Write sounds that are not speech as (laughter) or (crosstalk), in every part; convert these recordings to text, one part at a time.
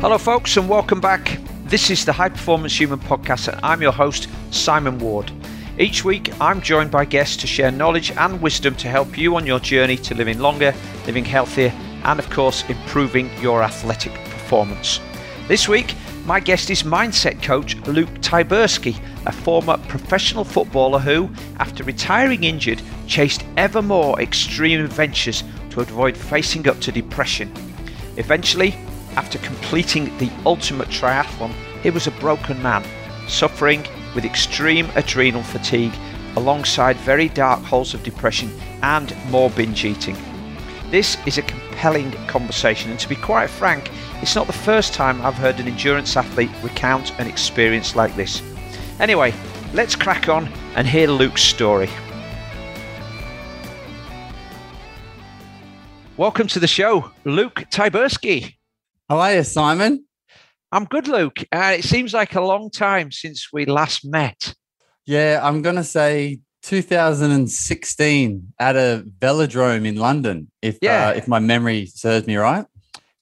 Hello, folks, and welcome back. This is the High Performance Human Podcast, and I'm your host, Simon Ward. Each week, I'm joined by guests to share knowledge and wisdom to help you on your journey to living longer, living healthier, and of course, improving your athletic performance. This week, my guest is mindset coach Luke Tyberski, a former professional footballer who, after retiring injured, chased ever more extreme adventures to avoid facing up to depression. Eventually, after completing the ultimate triathlon, he was a broken man, suffering with extreme adrenal fatigue alongside very dark holes of depression and more binge eating. This is a compelling conversation, and to be quite frank, it's not the first time I've heard an endurance athlete recount an experience like this. Anyway, let's crack on and hear Luke's story. Welcome to the show, Luke Tyberski. How are you, Simon? I'm good, Luke. Uh, it seems like a long time since we last met. Yeah, I'm going to say 2016 at a velodrome in London, if yeah. uh, if my memory serves me right.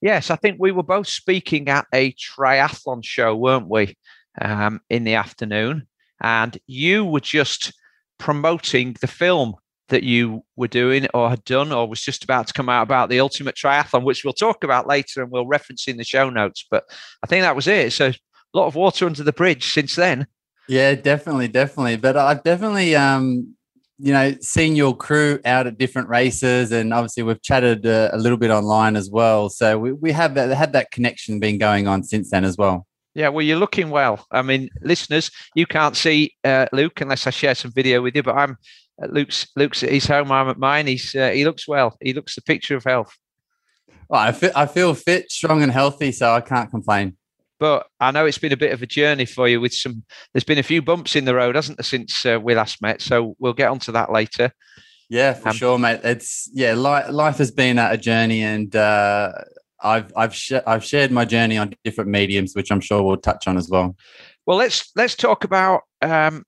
Yes, I think we were both speaking at a triathlon show, weren't we, um, in the afternoon? And you were just promoting the film that you were doing or had done or was just about to come out about the ultimate triathlon, which we'll talk about later and we'll reference in the show notes. But I think that was it. So a lot of water under the bridge since then. Yeah, definitely, definitely. But I've definitely um, you know, seeing your crew out at different races, and obviously we've chatted uh, a little bit online as well. So we, we have that, had that connection been going on since then as well. Yeah, well, you're looking well. I mean, listeners, you can't see uh, Luke unless I share some video with you, but I'm Luke's Luke's at his home. I'm at mine. He's uh, he looks well. He looks the picture of health. Well, I feel I feel fit, strong, and healthy, so I can't complain. But I know it's been a bit of a journey for you with some, there's been a few bumps in the road, hasn't there, since uh, we last met? So we'll get onto that later. Yeah, for um, sure, mate. It's, yeah, life, life has been a journey and, uh, I've I've sh- I've shared my journey on different mediums, which I'm sure we'll touch on as well. Well, let's let's talk about um,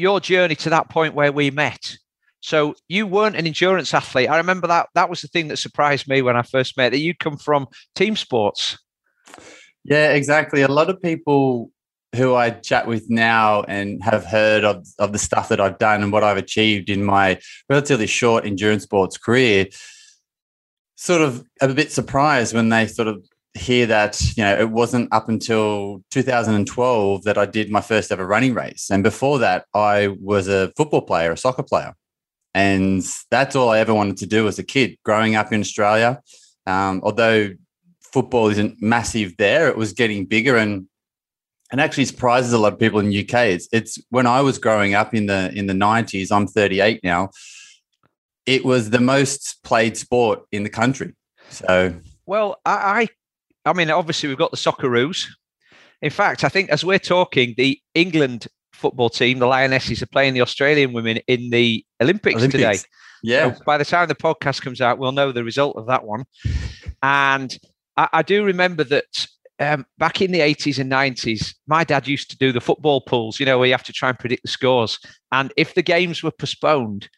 your journey to that point where we met. So you weren't an endurance athlete. I remember that that was the thing that surprised me when I first met that you'd come from team sports. Yeah, exactly. A lot of people who I chat with now and have heard of, of the stuff that I've done and what I've achieved in my relatively short endurance sports career sort of a bit surprised when they sort of hear that you know it wasn't up until 2012 that I did my first ever running race and before that I was a football player a soccer player and that's all I ever wanted to do as a kid growing up in Australia um, although football isn't massive there. It was getting bigger and and actually surprises a lot of people in the UK. It's it's when I was growing up in the in the nineties. I'm 38 now. It was the most played sport in the country. So well, I I mean obviously we've got the Socceroos. In fact, I think as we're talking, the England football team, the Lionesses, are playing the Australian women in the Olympics, Olympics. today. Yeah. So by the time the podcast comes out, we'll know the result of that one. And I, I do remember that um, back in the 80s and 90s, my dad used to do the football pools, you know, where you have to try and predict the scores. And if the games were postponed,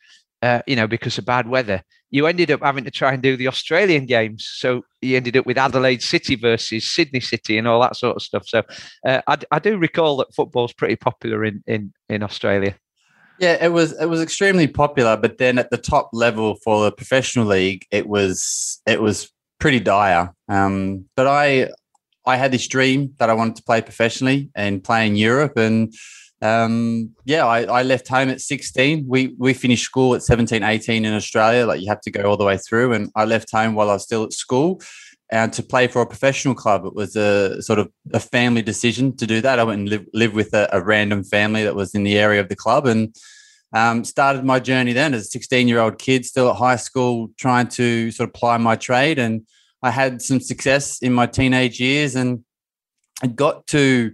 uh, you know, because of bad weather, you ended up having to try and do the Australian games. So you ended up with Adelaide City versus Sydney City and all that sort of stuff. So uh, I, I do recall that football's pretty popular in, in, in Australia. Yeah, it was it was extremely popular, but then at the top level for the professional league, it was it was pretty dire. Um, but I I had this dream that I wanted to play professionally and play in Europe. And um, yeah, I, I, left home at 16. We we finished school at 17, 18 in Australia. Like you have to go all the way through. And I left home while I was still at school. And to play for a professional club, it was a sort of a family decision to do that. I went and live, live with a, a random family that was in the area of the club and um, started my journey then as a 16 year old kid, still at high school, trying to sort of ply my trade. And I had some success in my teenage years and I got to,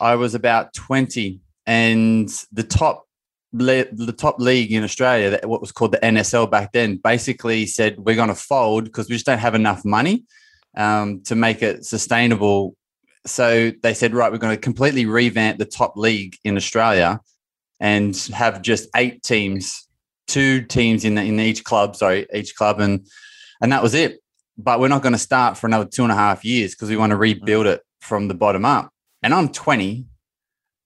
I was about 20 and the top the top league in Australia, what was called the NSL back then, basically said we're going to fold because we just don't have enough money um, to make it sustainable. So they said, right, we're going to completely revamp the top league in Australia and have just eight teams, two teams in the, in each club, sorry, each club, and and that was it. but we're not going to start for another two and a half years because we want to rebuild it from the bottom up. And I'm 20,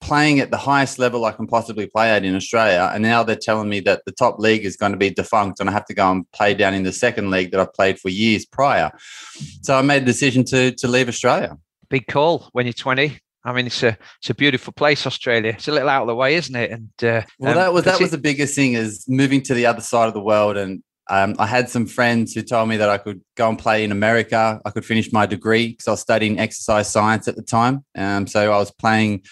playing at the highest level I can possibly play at in Australia. And now they're telling me that the top league is going to be defunct and I have to go and play down in the second league that I've played for years prior. So I made the decision to to leave Australia. Big call when you're 20. I mean, it's a it's a beautiful place, Australia. It's a little out of the way, isn't it? And uh, well, um, that was that was the biggest thing is moving to the other side of the world. And um, I had some friends who told me that I could go and play in America. I could finish my degree because I was studying exercise science at the time. Um, so I was playing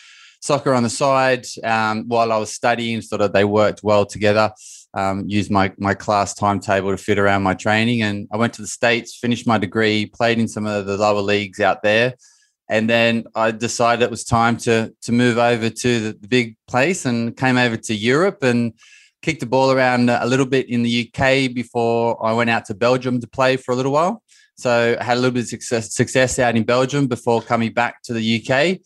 soccer on the side um, while I was studying. Sort of they worked well together. Um, used my my class timetable to fit around my training, and I went to the states, finished my degree, played in some of the lower leagues out there, and then I decided it was time to to move over to the, big place, and came over to Europe and kicked the ball around a little bit in the UK before I went out to Belgium to play for a little while. So I had a little bit of success, success out in Belgium before coming back to the UK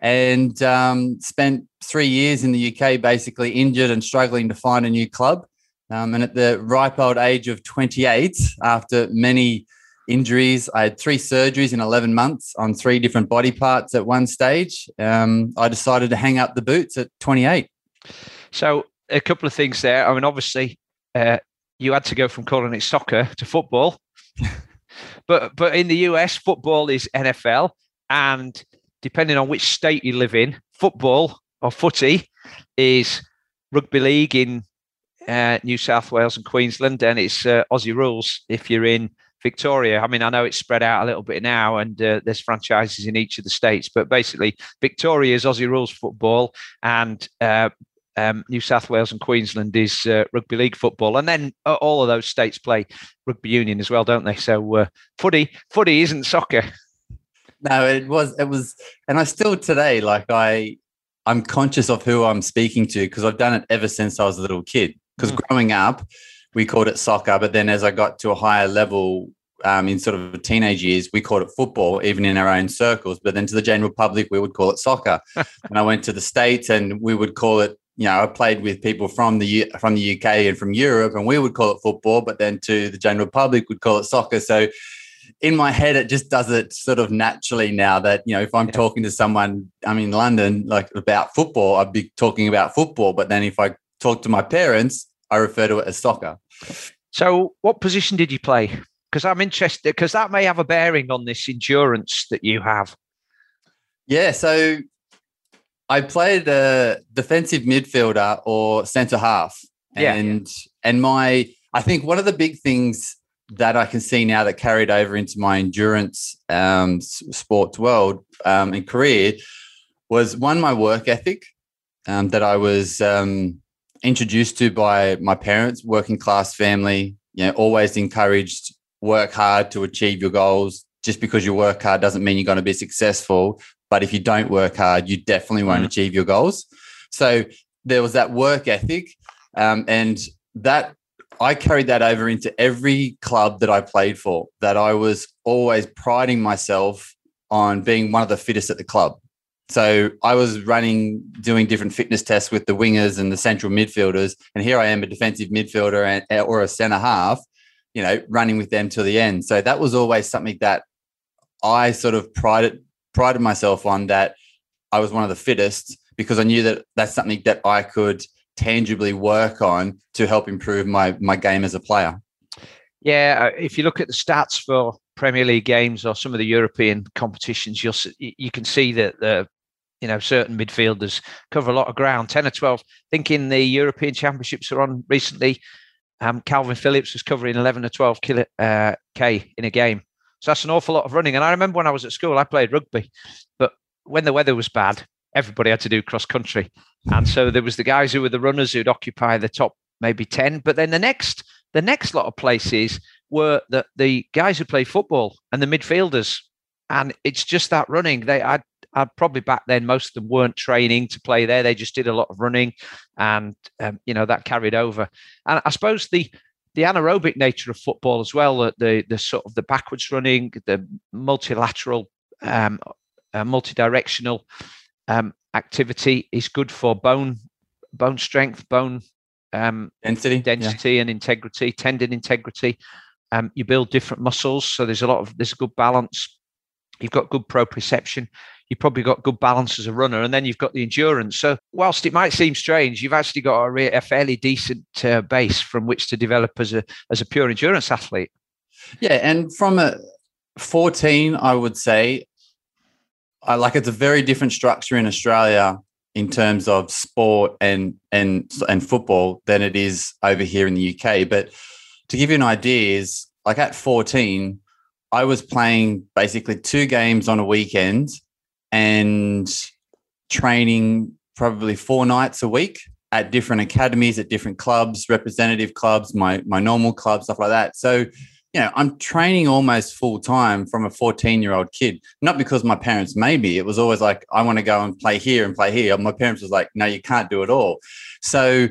and um, spent three years in the UK, basically injured and struggling to find a new club. Um, and at the ripe old age of 28, after many injuries, I had three surgeries in 11 months on three different body parts at one stage. Um, I decided to hang up the boots at 28. So, a couple of things there. I mean, obviously, uh, you had to go from calling it soccer to football. (laughs) but but in the US, football is NFL, and depending on which state you live in, football or footy is rugby league in uh, New South Wales and Queensland, and it's uh, Aussie rules if you're in Victoria. I mean, I know it's spread out a little bit now, and uh, there's franchises in each of the states, but basically, Victoria is Aussie rules football, and uh, um, New South Wales and Queensland is uh, rugby league football, and then uh, all of those states play rugby union as well, don't they? So, footy, footy isn't soccer no, it was it was, and I still today like I I'm conscious of who I'm speaking to because I've done it ever since I was a little kid. Because mm. growing up, we called it soccer, but then as I got to a higher level um, in sort of teenage years, we called it football, even in our own circles. But then to the general public, we would call it soccer. (laughs) and I went to the states, and we would call it. You know, I played with people from the from the UK and from Europe, and we would call it football. But then to the general public, would call it soccer. So in my head, it just does it sort of naturally now that, you know, if I'm yeah. talking to someone, I'm in London, like about football, I'd be talking about football. But then if I talk to my parents, I refer to it as soccer. So, what position did you play? Because I'm interested, because that may have a bearing on this endurance that you have. Yeah. So, I played a defensive midfielder or centre half. And, yeah. and my, I think one of the big things that I can see now that carried over into my endurance um, sports world um, and career was one my work ethic um, that I was um, introduced to by my parents, working class family. You know, always encouraged work hard to achieve your goals. Just because you work hard doesn't mean you're going to be successful. But if you don't work hard, you definitely won't mm. achieve your goals. So there was that work ethic, um, and that I carried that over into every club that I played for, that I was always priding myself on being one of the fittest at the club. So I was running, doing different fitness tests with the wingers and the central midfielders. And here I am, a defensive midfielder and, eh, or a centre half, you know, running with them till the end. So that was always something that I sort of prided, prided myself on that I was one of the fittest because I knew that that's something that I could – tangibly work on to help improve my my game as a player? Yeah, uh, if you look at the stats for Premier League games or some of the European competitions, you'll you can see that the you know certain midfielders cover a lot of ground, ten or twelve. Thinking the European Championships are on recently. Um, Kalvin Phillips was covering eleven or twelve kilo, uh, k in a game, so that's an awful lot of running. And I remember when I was at school, I played rugby, but when the weather was bad, everybody had to do cross country. And so there was the guys who were the runners who'd occupy the top maybe 10. But then the next the next lot of places were the, the guys who play football and the midfielders. And it's just that running. They I'd, I'd probably back then most of them weren't training to play there. They just did a lot of running, and um, you know that carried over. And I suppose the the anaerobic nature of football as well, the the sort of the backwards running, the multilateral, um, uh, multi-directional um, activity is good for bone bone strength, bone um, density, density, yeah. and integrity, tendon integrity. Um, you build different muscles, so there's a lot of there's a good balance. You've got good proprioception. You've probably got good balance as a runner, and then you've got the endurance. So, whilst it might seem strange, you've actually got a, a fairly decent uh, base from which to develop as a as a pure endurance athlete. Yeah, and from a 14, I would say, I like it's a very different structure in Australia in terms of sport and and and football than it is over here in the UK. But to give you an idea, is like at 14, I was playing basically two games on a weekend and training probably four nights a week at different academies, at different clubs, representative clubs, my my normal clubs, stuff like that. So you know, I'm training almost full time from a 14 year old kid, not because my parents made me. It was always like, I want to go and play here and play here. My parents was like, no, you can't do it all. So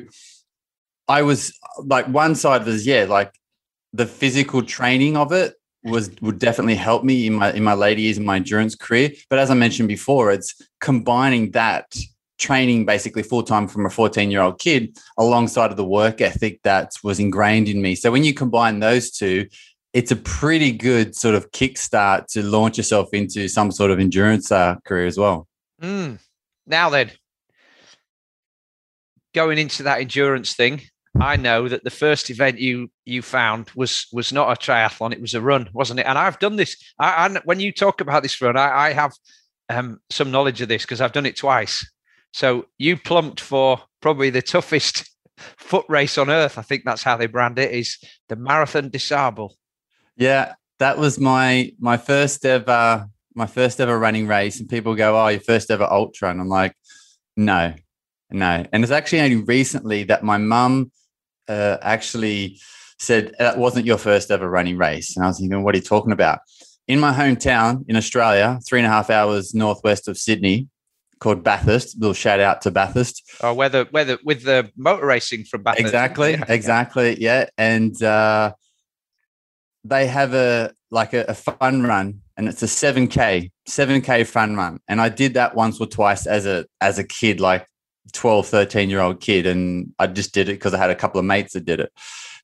I was like, one side was, yeah, like the physical training of it was would definitely help me in my in my later years in my endurance career. But as I mentioned before, it's combining that training basically full time from a 14 year old kid alongside of the work ethic that was ingrained in me. So when you combine those two, it's a pretty good sort of kickstart to launch yourself into some sort of endurance uh, career as well. Mm. Now then, going into that endurance thing, I know that the first event you you found was was not a triathlon; it was a run, wasn't it? And I've done this. I, I when you talk about this run, I, I have um, some knowledge of this because I've done it twice. So you plumped for probably the toughest (laughs) foot race on earth. I think that's how they brand it. Is the Marathon des. Yeah, that was my my first ever my first ever running race, and people go, "Oh, your first ever ultra," and I'm like, "No, no." And it's actually only recently that my mum uh, actually said that wasn't your first ever running race, and I was thinking, "What are you talking about?" In my hometown in Australia, three and a half hours northwest of Sydney, called Bathurst. Little shout out to Bathurst. Oh, whether whether with the motor racing from Bathurst. Exactly, (laughs) yeah. exactly, yeah. And uh, they have a like a, a fun run and it's a 7k 7k fun run. And i did that once or twice as a as a kid like 12 13 year old kid and i just did it because i had a couple of mates that did it.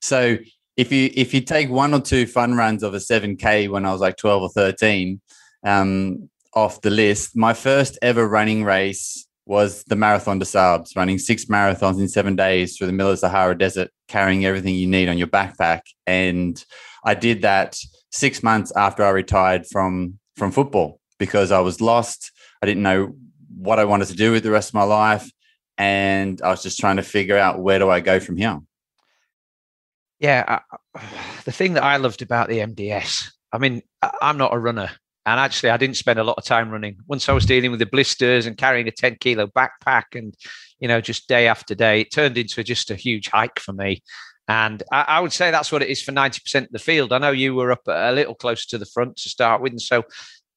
So if you if you take one or two fun runs of a 7k when i was like 12 or 13 um, off the list my first ever running race was the marathon des Sables, running six marathons in seven days through the middle of Sahara Desert, carrying everything you need on your backpack. And I did that six months after I retired from from football because I was lost. I didn't know what I wanted to do with the rest of my life, and I was just trying to figure out where do I go from here. Yeah, I, (sighs) the thing that I loved about the MDS, I mean, I'm not a runner, and actually, I didn't spend a lot of time running. Once I was dealing with the blisters and carrying a 10 kilo backpack, and you know, just day after day, it turned into just a huge hike for me. And I, I, would say that's what it is for 90% of the field. I know you were up a little closer to the front to start with. And so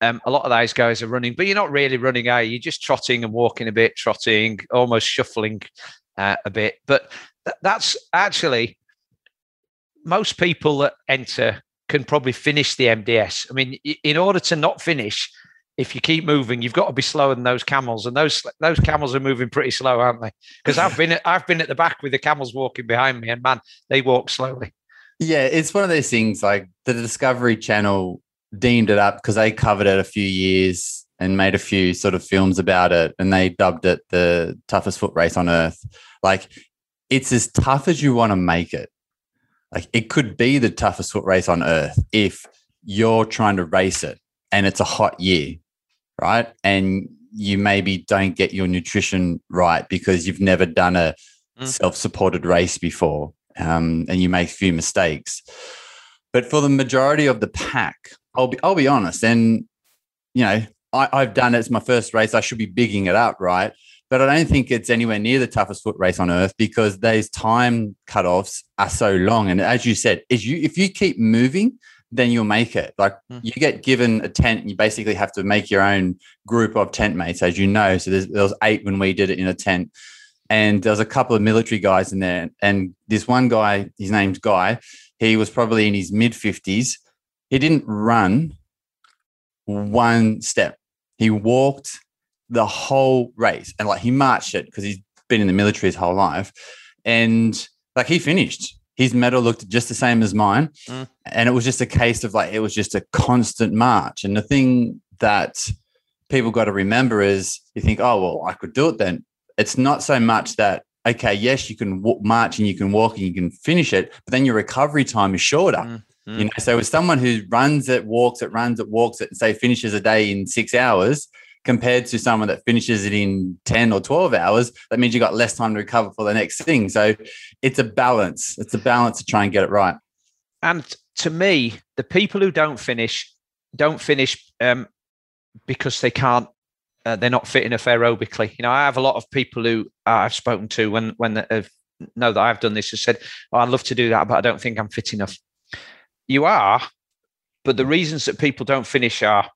um, a lot of those guys are running, but you're not really running, are you? You're just trotting and walking a bit, trotting, almost shuffling uh, a bit. But th- that's actually most people that enter can probably finish the MDS. I mean, in order to not finish, if you keep moving, you've got to be slower than those camels, and those those camels are moving pretty slow, aren't they? Because I've been I've been at the back with the camels walking behind me, and man, they walk slowly. Yeah, it's one of those things. Like the Discovery Channel deemed it up because they covered it a few years and made a few sort of films about it, and they dubbed it the toughest foot race on earth. Like it's as tough as you want to make it. Like it could be the toughest foot race on earth if you're trying to race it and it's a hot year right? And you maybe don't get your nutrition right because you've never done a mm. self-supported race before, um, and you make a few mistakes. But for the majority of the pack, I'll be I'll be honest, and you know I, I've done it. It's my first race. I should be bigging it up, right? But I don't think it's anywhere near the toughest foot race on earth because those time cutoffs are so long. And as you said, is you if you keep moving, then you'll make it. Like mm. you get given a tent, and you basically have to make your own group of tent mates, as you know. So there was eight when we did it in a tent, and there was a couple of military guys in there. And this one guy, his name's Guy, he was probably in his mid fifties. He didn't run one step. He walked the whole race, and like he marched it because he's been in the military his whole life, and like he finished his medal looked just the same as mine. Mm. And it was just a case of like, it was just a constant march. And the thing that people got to remember is you think, oh, well, I could do it then. It's not so much that, okay, yes, you can march and you can walk and you can finish it, but then your recovery time is shorter. Mm. You know, so as someone who runs it, walks it, runs it, walks it, and say finishes a day in six hours, compared to someone that finishes it in 10 or 12 hours, that means you got less time to recover for the next thing. So it's a balance. It's a balance to try and get it right. And to me, the people who don't finish don't finish um, because they can't. Uh, they're not fit enough aerobically. You know, I have a lot of people who I've spoken to when when have know that I've done this have said, oh, "I'd love to do that, but I don't think I'm fit enough." You are, but the reasons that people don't finish are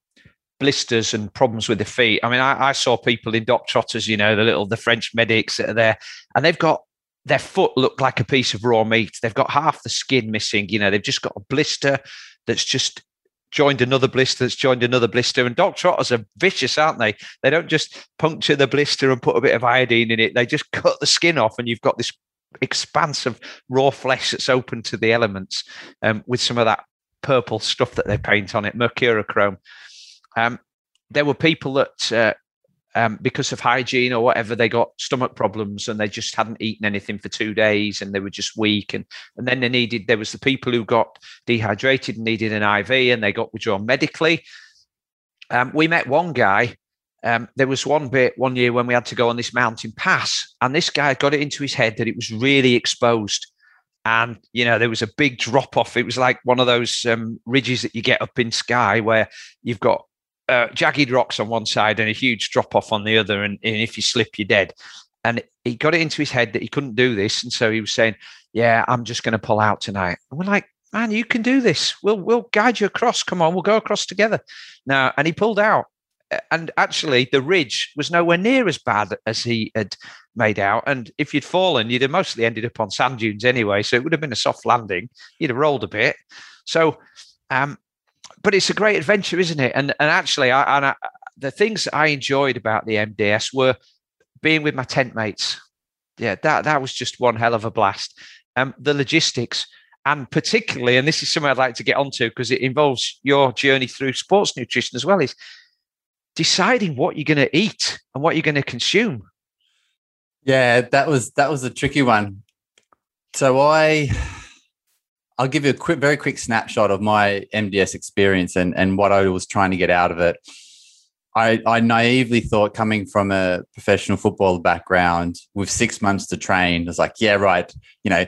blisters and problems with the feet. I mean, I, I saw people in Doc Trotters, you know, the little the French medics that are there, and they've got their foot look like a piece of raw meat. They've got half the skin missing. You know, they've just got a blister that's just joined another blister that's joined another blister. And Doc Trotters are vicious, aren't they? They don't just puncture the blister and put a bit of iodine in it. They just cut the skin off, and you've got this expanse of raw flesh that's open to the elements um, with some of that purple stuff that they paint on it, mercurochrome. Um, there were people that, uh, um, because of hygiene or whatever, they got stomach problems and they just hadn't eaten anything for two days and they were just weak. And and then they needed. There was the people who got dehydrated and needed an IV and they got withdrawn medically. Um, we met one guy. Um, there was one bit one year when we had to go on this mountain pass, and this guy got it into his head that it was really exposed and you know there was a big drop off it was like one of those um, ridges that you get up in Skye where you've got uh, jagged rocks on one side and a huge drop off on the other, and, and if you slip, you're dead. And he got it into his head that he couldn't do this, and so he was saying, "Yeah, I'm just going to pull out tonight." And we're like, "Man, you can do this. We'll we'll guide you across. Come on, we'll go across together." Now, and he pulled out, and actually, the ridge was nowhere near as bad as he had made out. And if you'd fallen, you'd have mostly ended up on sand dunes anyway, so it would have been a soft landing. You'd have rolled a bit. So, um, but it's a great adventure, isn't it? And and actually, I, and I, the things I enjoyed about the MDS were being with my tent mates. Yeah, that that was just one hell of a blast. Um, the logistics, and particularly, and this is something I'd like to get onto because it involves your journey through sports nutrition as well, is deciding what you're going to eat and what you're going to consume. Yeah, that was that was a tricky one. So I I'll give you a quick, very quick snapshot of my MDS experience and, and what I was trying to get out of it. I, I naively thought coming from a professional football background with six months to train, I was like, yeah, right. You know,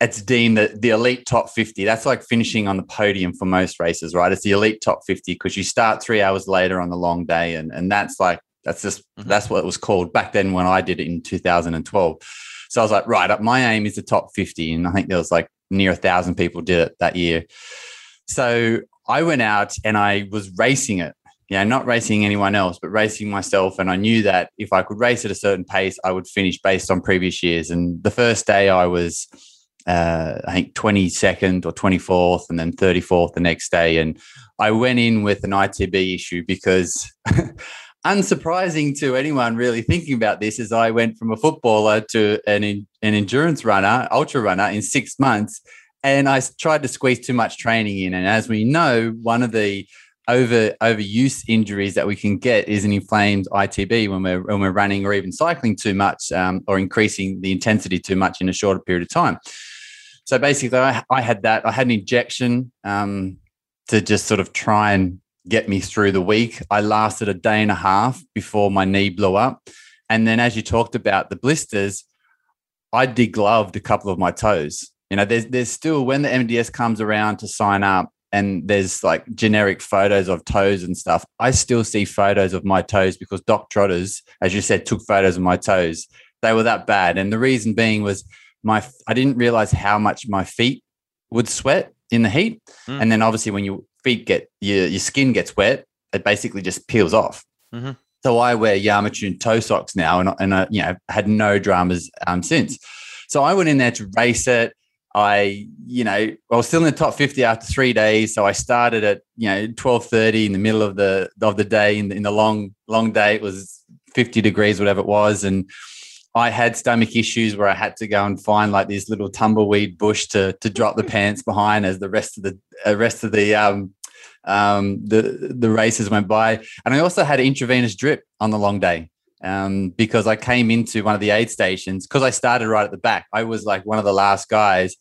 it's deemed the, the elite top 50. That's like finishing on the podium for most races, right? It's the elite top 50 because you start three hours later on the long day. And, and that's like, that's just, mm-hmm. that's what it was called back then when I did it in 2012. So I was like, right, my aim is the top 50. And I think there was like near a thousand people did it that year. So I went out and I was racing it. Yeah, not racing anyone else, but racing myself. And I knew that if I could race at a certain pace, I would finish based on previous years. And the first day I was, uh, I think, 22nd or 24th, and then 34th the next day. And I went in with an ITB issue because (laughs) unsurprising to anyone really thinking about this is I went from a footballer to an, an endurance runner, ultra runner in six months. And I tried to squeeze too much training in. And as we know, one of the over overuse injuries that we can get is an inflamed ITB when we're when we're running or even cycling too much um, or increasing the intensity too much in a shorter period of time. So basically, I, I had that. I had an injection um, to just sort of try and get me through the week. I lasted a day and a half before my knee blew up. And then, as you talked about the blisters, I degloved a couple of my toes. You know, there's there's still when the MDS comes around to sign up and there's like generic photos of toes and stuff. I still see photos of my toes because Doc Trotters, as you said, took photos of my toes. They were that bad. And the reason being was my I didn't realize how much my feet would sweat in the heat. Mm. And then obviously when you feet get your, your skin gets wet, it basically just peels off. Mm-hmm. So I wear Yarmouth toe socks now, and and I, you know had no dramas um, since. So I went in there to race it. I, you know, I was still in the top 50 after three days. So I started at, you know, 1230 in the middle of the, of the day in the, in the long, long day. It was 50 degrees, whatever it was. And I had stomach issues where I had to go and find like this little tumbleweed bush to to drop the (laughs) pants behind as the rest of the uh, rest of the um, um, the the races went by. And I also had intravenous drip on the long day um, because I came into one of the aid stations because I started right at the back. I was like one of the last guys,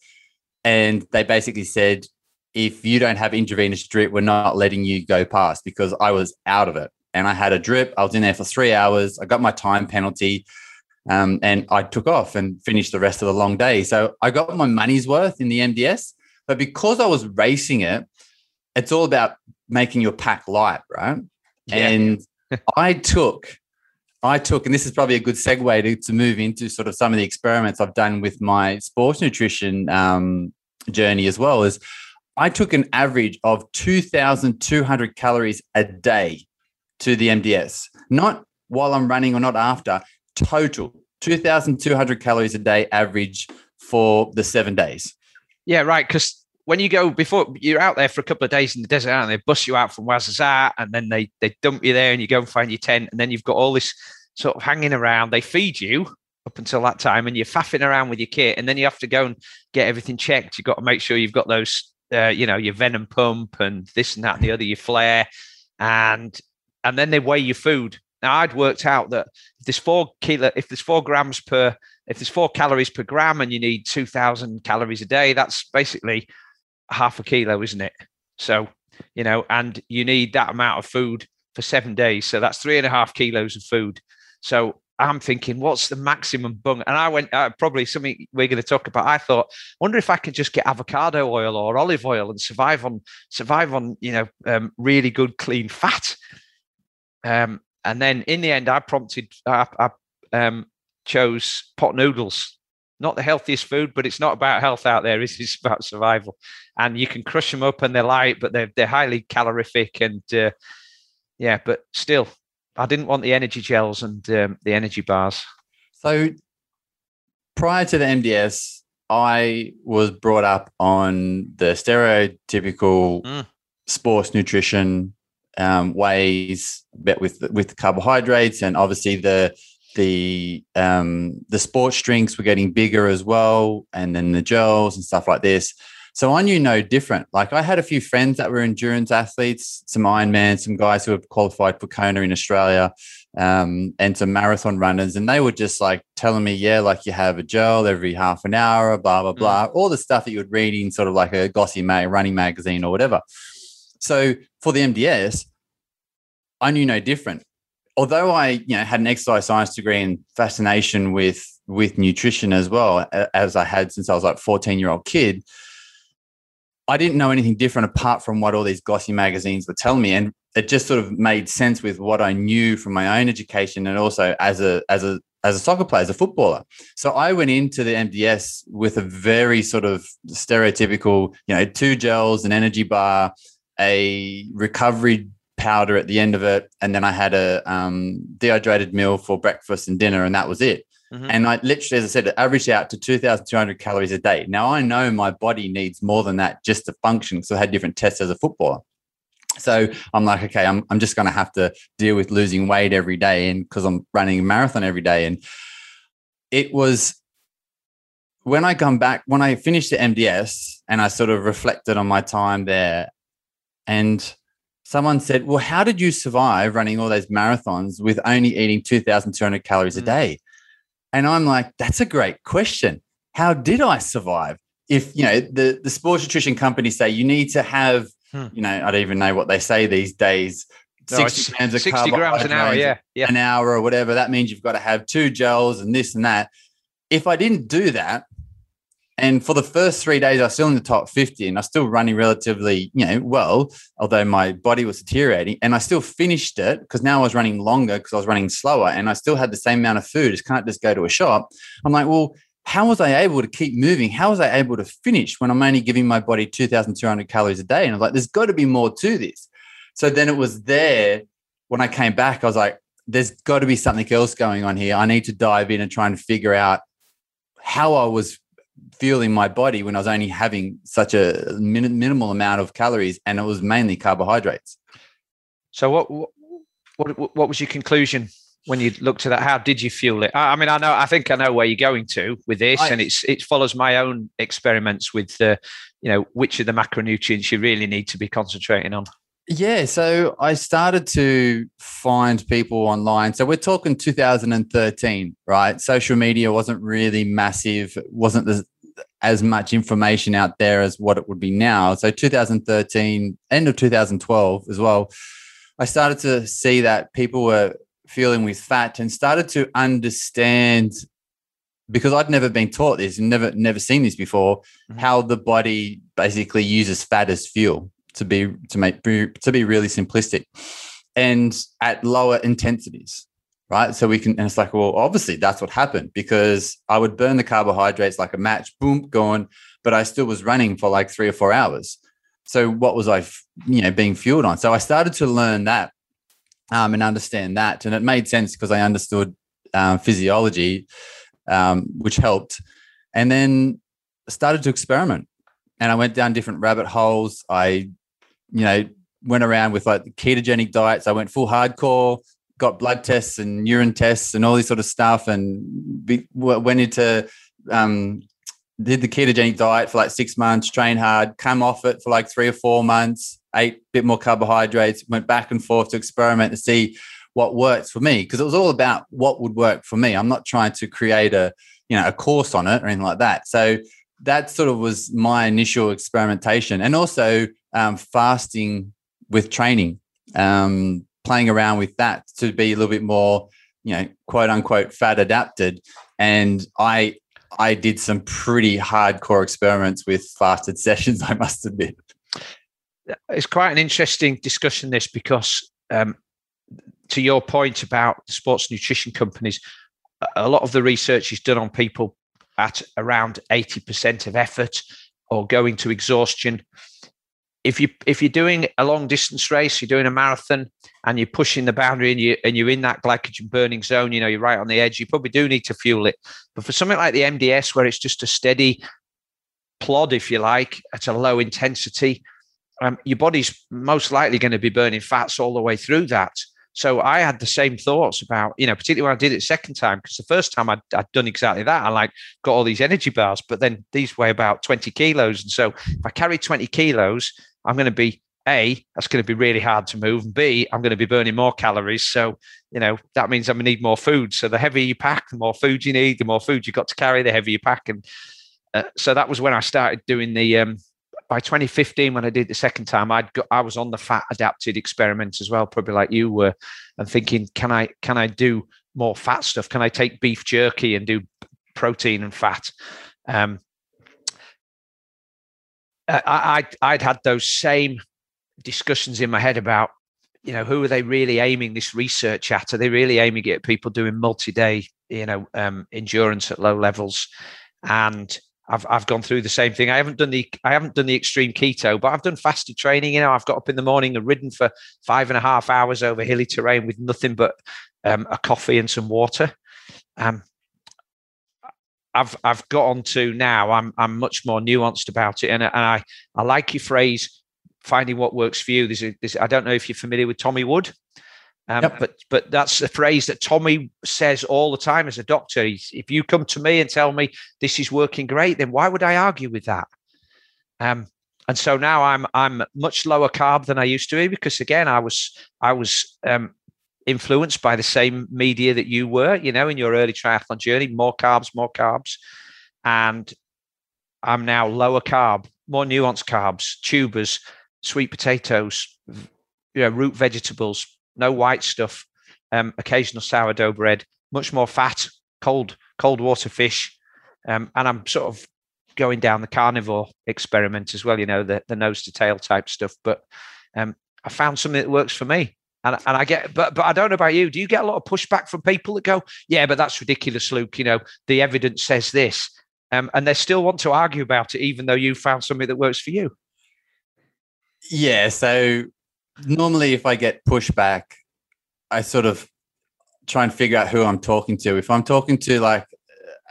and they basically said, if you don't have intravenous drip, we're not letting you go past because I was out of it. And I had a drip. I was in there for three hours. I got my time penalty. Um, and I took off and finished the rest of the long day. So I got my money's worth in the MDS. But because I was racing it, it's all about making your pack light, right? Yeah. And I took I took, and this is probably a good segue to, to move into sort of some of the experiments I've done with my sports nutrition um, journey as well. Is I took an average of 2,200 calories a day to the MDS, not while I'm running or not after, total 2,200 calories a day average for the seven days. Yeah, right. Because when you go before you're out there for a couple of days in the desert, and they bust you out from Ouarzazate, and then they they dump you there, and you go and find your tent, and then you've got all this sort of hanging around. They feed you up until that time, and you're faffing around with your kit, and then you have to go and get everything checked. You've got to make sure you've got those, uh, you know, your venom pump and this and that and the other, your flare, and and then they weigh your food. Now I'd worked out that if there's four kilo, if there's four grams per, if there's four calories per gram, and you need two thousand calories a day, that's basically half a kilo, isn't it? So you know, and you need that amount of food for seven days. So that's three and a half kilos of food so I'm thinking, what's the maximum bung? And I went, uh, probably something we're going to talk about. I thought, wonder if I could just get avocado oil or olive oil and survive on survive on you know um, really good clean fat. Um, and then in the end, I prompted, I, I um, chose pot noodles. Not the healthiest food, but it's not about health out there. (laughs) It's about survival. And you can crush them up, and they're light, but they're they're highly calorific, and uh, yeah, but still, I didn't want the energy gels and um, the energy bars. So prior to the MDS, I was brought up on the stereotypical mm. sports nutrition um, ways, but with with carbohydrates and obviously the the um, the sports drinks were getting bigger as well, and then the gels and stuff like this. So I knew no different. Like I had a few friends that were endurance athletes, some Ironman, some guys who have qualified for Kona in Australia, um, and some marathon runners. And they were just like telling me, yeah, like you have a gel every half an hour, blah, blah, blah, mm. all the stuff that you would read in sort of like a glossy mag- running magazine or whatever. So for the MDS, I knew no different. Although I, you know, had an exercise science degree and fascination with with nutrition as well, as I had since I was like 14 year old kid, I didn't know anything different apart from what all these glossy magazines were telling me. And it just sort of made sense with what I knew from my own education and also as a as a as a soccer player, as a footballer. So I went into the MDS with a very sort of stereotypical, you know, two gels, an energy bar, a recovery powder at the end of it, and then I had a um, dehydrated meal for breakfast and dinner, and that was it. Mm-hmm. And I literally, as I said, it averaged out to 2,200 calories a day. Now I know my body needs more than that just to function. So I had different tests as a footballer. So I'm like, okay, I'm, I'm just going to have to deal with losing weight every day. And because I'm running a marathon every day. And it was when I come back, when I finished the MDS and I sort of reflected on my time there, and someone said, Well, how did you survive running all those marathons with only eating 2,200 calories a mm. day? And I'm like, that's a great question. How did I survive? If you know the the sports nutrition companies say you need to have, hmm. you know, I don't even know what they say these days. No, 60 grams of 60 grams an hour, yeah, yeah, an hour or whatever. That means you've got to have two gels and this and that. If I didn't do that, and for the first three days, I was still in the top 50 and I was still running relatively, you know, well, although my body was deteriorating. And I still finished it because now I was running longer because I was running slower and I still had the same amount of food. Just can't just go to a shop. I'm like, well, how was I able to keep moving? How was I able to finish when I'm only giving my body 2,200 calories a day? And I was like, there's got to be more to this. So then it was there when I came back, I was like, there's got to be something else going on here. I need to dive in and try and figure out how I was feeling my body when I was only having such a min- minimal amount of calories, and it was mainly carbohydrates. So what what what was your conclusion? when you looked at that? How did you fuel it? I, I mean, I know, I think I know where you're going to with this, I, and it's it follows my own experiments with the, you know, which of the macronutrients you really need to be concentrating on. Yeah, so I started to find people online. So we're talking 2013, right? Social media wasn't really massive, wasn't as much information out there as what it would be now. So 2013, end of 2012 as well, I started to see that people were feeling with fat and started to understand because I'd never been taught this and never never seen this before, mm-hmm. how the body basically uses fat as fuel to be to make to be really simplistic and at lower intensities right so we can and it's like well obviously that's what happened because i would burn the carbohydrates like a match boom gone. but i still was running for like three or four hours so what was i you know being fueled on so i started to learn that um, and understand that and it made sense because i understood um, physiology um, which helped and then started to experiment and i went down different rabbit holes i you know, went around with like ketogenic diets. I went full hardcore, got blood tests and urine tests and all this sort of stuff, and be, went into um, did the ketogenic diet for like six months, trained hard, come off it for like three or four months, ate a bit more carbohydrates, went back and forth to experiment to see what works for me because it was all about what would work for me. I'm not trying to create a you know a course on it or anything like that. So that sort of was my initial experimentation, and also um, fasting with training, um, playing around with that to be a little bit more, you know, quote unquote fat adapted. And I I did some pretty hardcore experiments with fasted (laughs) sessions, I must admit. It's quite an interesting discussion, this, because um, to your point about sports nutrition companies, a lot of the research is done on people at around 80% of effort or going to exhaustion if you if you're doing a long distance race, you're doing a marathon, and you're pushing the boundary, and you and you're in that glycogen burning zone, you know, you're right on the edge. You probably do need to fuel it. But for something like the MDS, where it's just a steady plod, if you like, at a low intensity, um, your body's most likely going to be burning fats all the way through that. So I had the same thoughts about, you know, particularly when I did it second time, because the first time i had done exactly that. I like got all these energy bars, but then these weigh about 20 kilos. And so if I carry 20 kilos, I'm going to be a, that's going to be really hard to move. And B, I'm going to be burning more calories. So, you know, that means I'm going to need more food. So the heavier you pack, the more food you need, the more food you've got to carry, the heavier you pack. And uh, so that was when I started doing the um, by 2015, when I did the second time, I'd got, I was on the fat adapted experiment as well, probably like you were, and thinking, can I can I do more fat stuff? Can I take beef jerky and do protein and fat? Um, I, I I'd had those same discussions in my head about you know who are they really aiming this research at? Are they really aiming it at people doing multi-day you know um, endurance at low levels? And I've I've gone through the same thing. I haven't done the I haven't done the extreme keto, but I've done fasted training. You know, I've got up in the morning and ridden for five and a half hours over hilly terrain with nothing but um, a coffee and some water. Um, I've I've got on to now. I'm I'm much more nuanced about it, and, and I I like your phrase, finding what works for you. There's, a, there's I don't know if you're familiar with Tommy Wood. Um, yep. But but that's a phrase that Tommy says all the time as a doctor. He's, if you come to me and tell me this is working great, then why would I argue with that? Um, and so now I'm I'm much lower carb than I used to be because again I was I was um, influenced by the same media that you were, you know, in your early triathlon journey. More carbs, more carbs, and I'm now lower carb, more nuanced carbs, tubers, sweet potatoes, you know, root vegetables, no white stuff, um, occasional sourdough bread, much more fat, cold cold water fish, um, and I'm sort of going down the carnivore experiment as well. You know, the the nose to tail type stuff. But um, I found something that works for me. And, and I get, but but I don't know about you. Do you get a lot of pushback from people that go, "Yeah, but that's ridiculous, Luke"? You know, the evidence says this, um, and they still want to argue about it, even though you found something that works for you. Yeah. So normally if I get pushback, I sort of try and figure out who I'm talking to. If I'm talking to like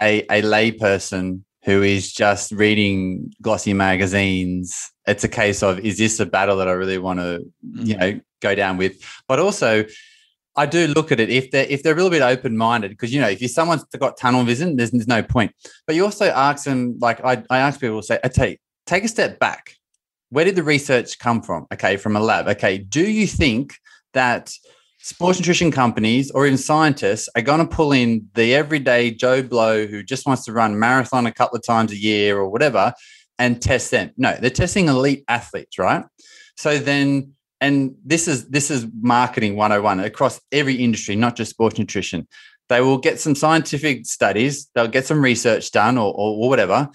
a, a lay person who is just reading glossy magazines, it's a case of is this a battle that I really want to, you mm-hmm. know, go down with? But also, I do look at it if they're if they're a little bit open minded because you know if you someone's got tunnel vision, there's, there's no point. But you also ask them like I, I ask people to say, take take a step back. Where did the research come from? Okay, from a lab. Okay, do you think that sports nutrition companies or even scientists are going to pull in the everyday Joe Blow who just wants to run marathon a couple of times a year or whatever and test them? No, they're testing elite athletes, right? So then and this is this is marketing 101 across every industry not just sports nutrition they will get some scientific studies they'll get some research done or, or whatever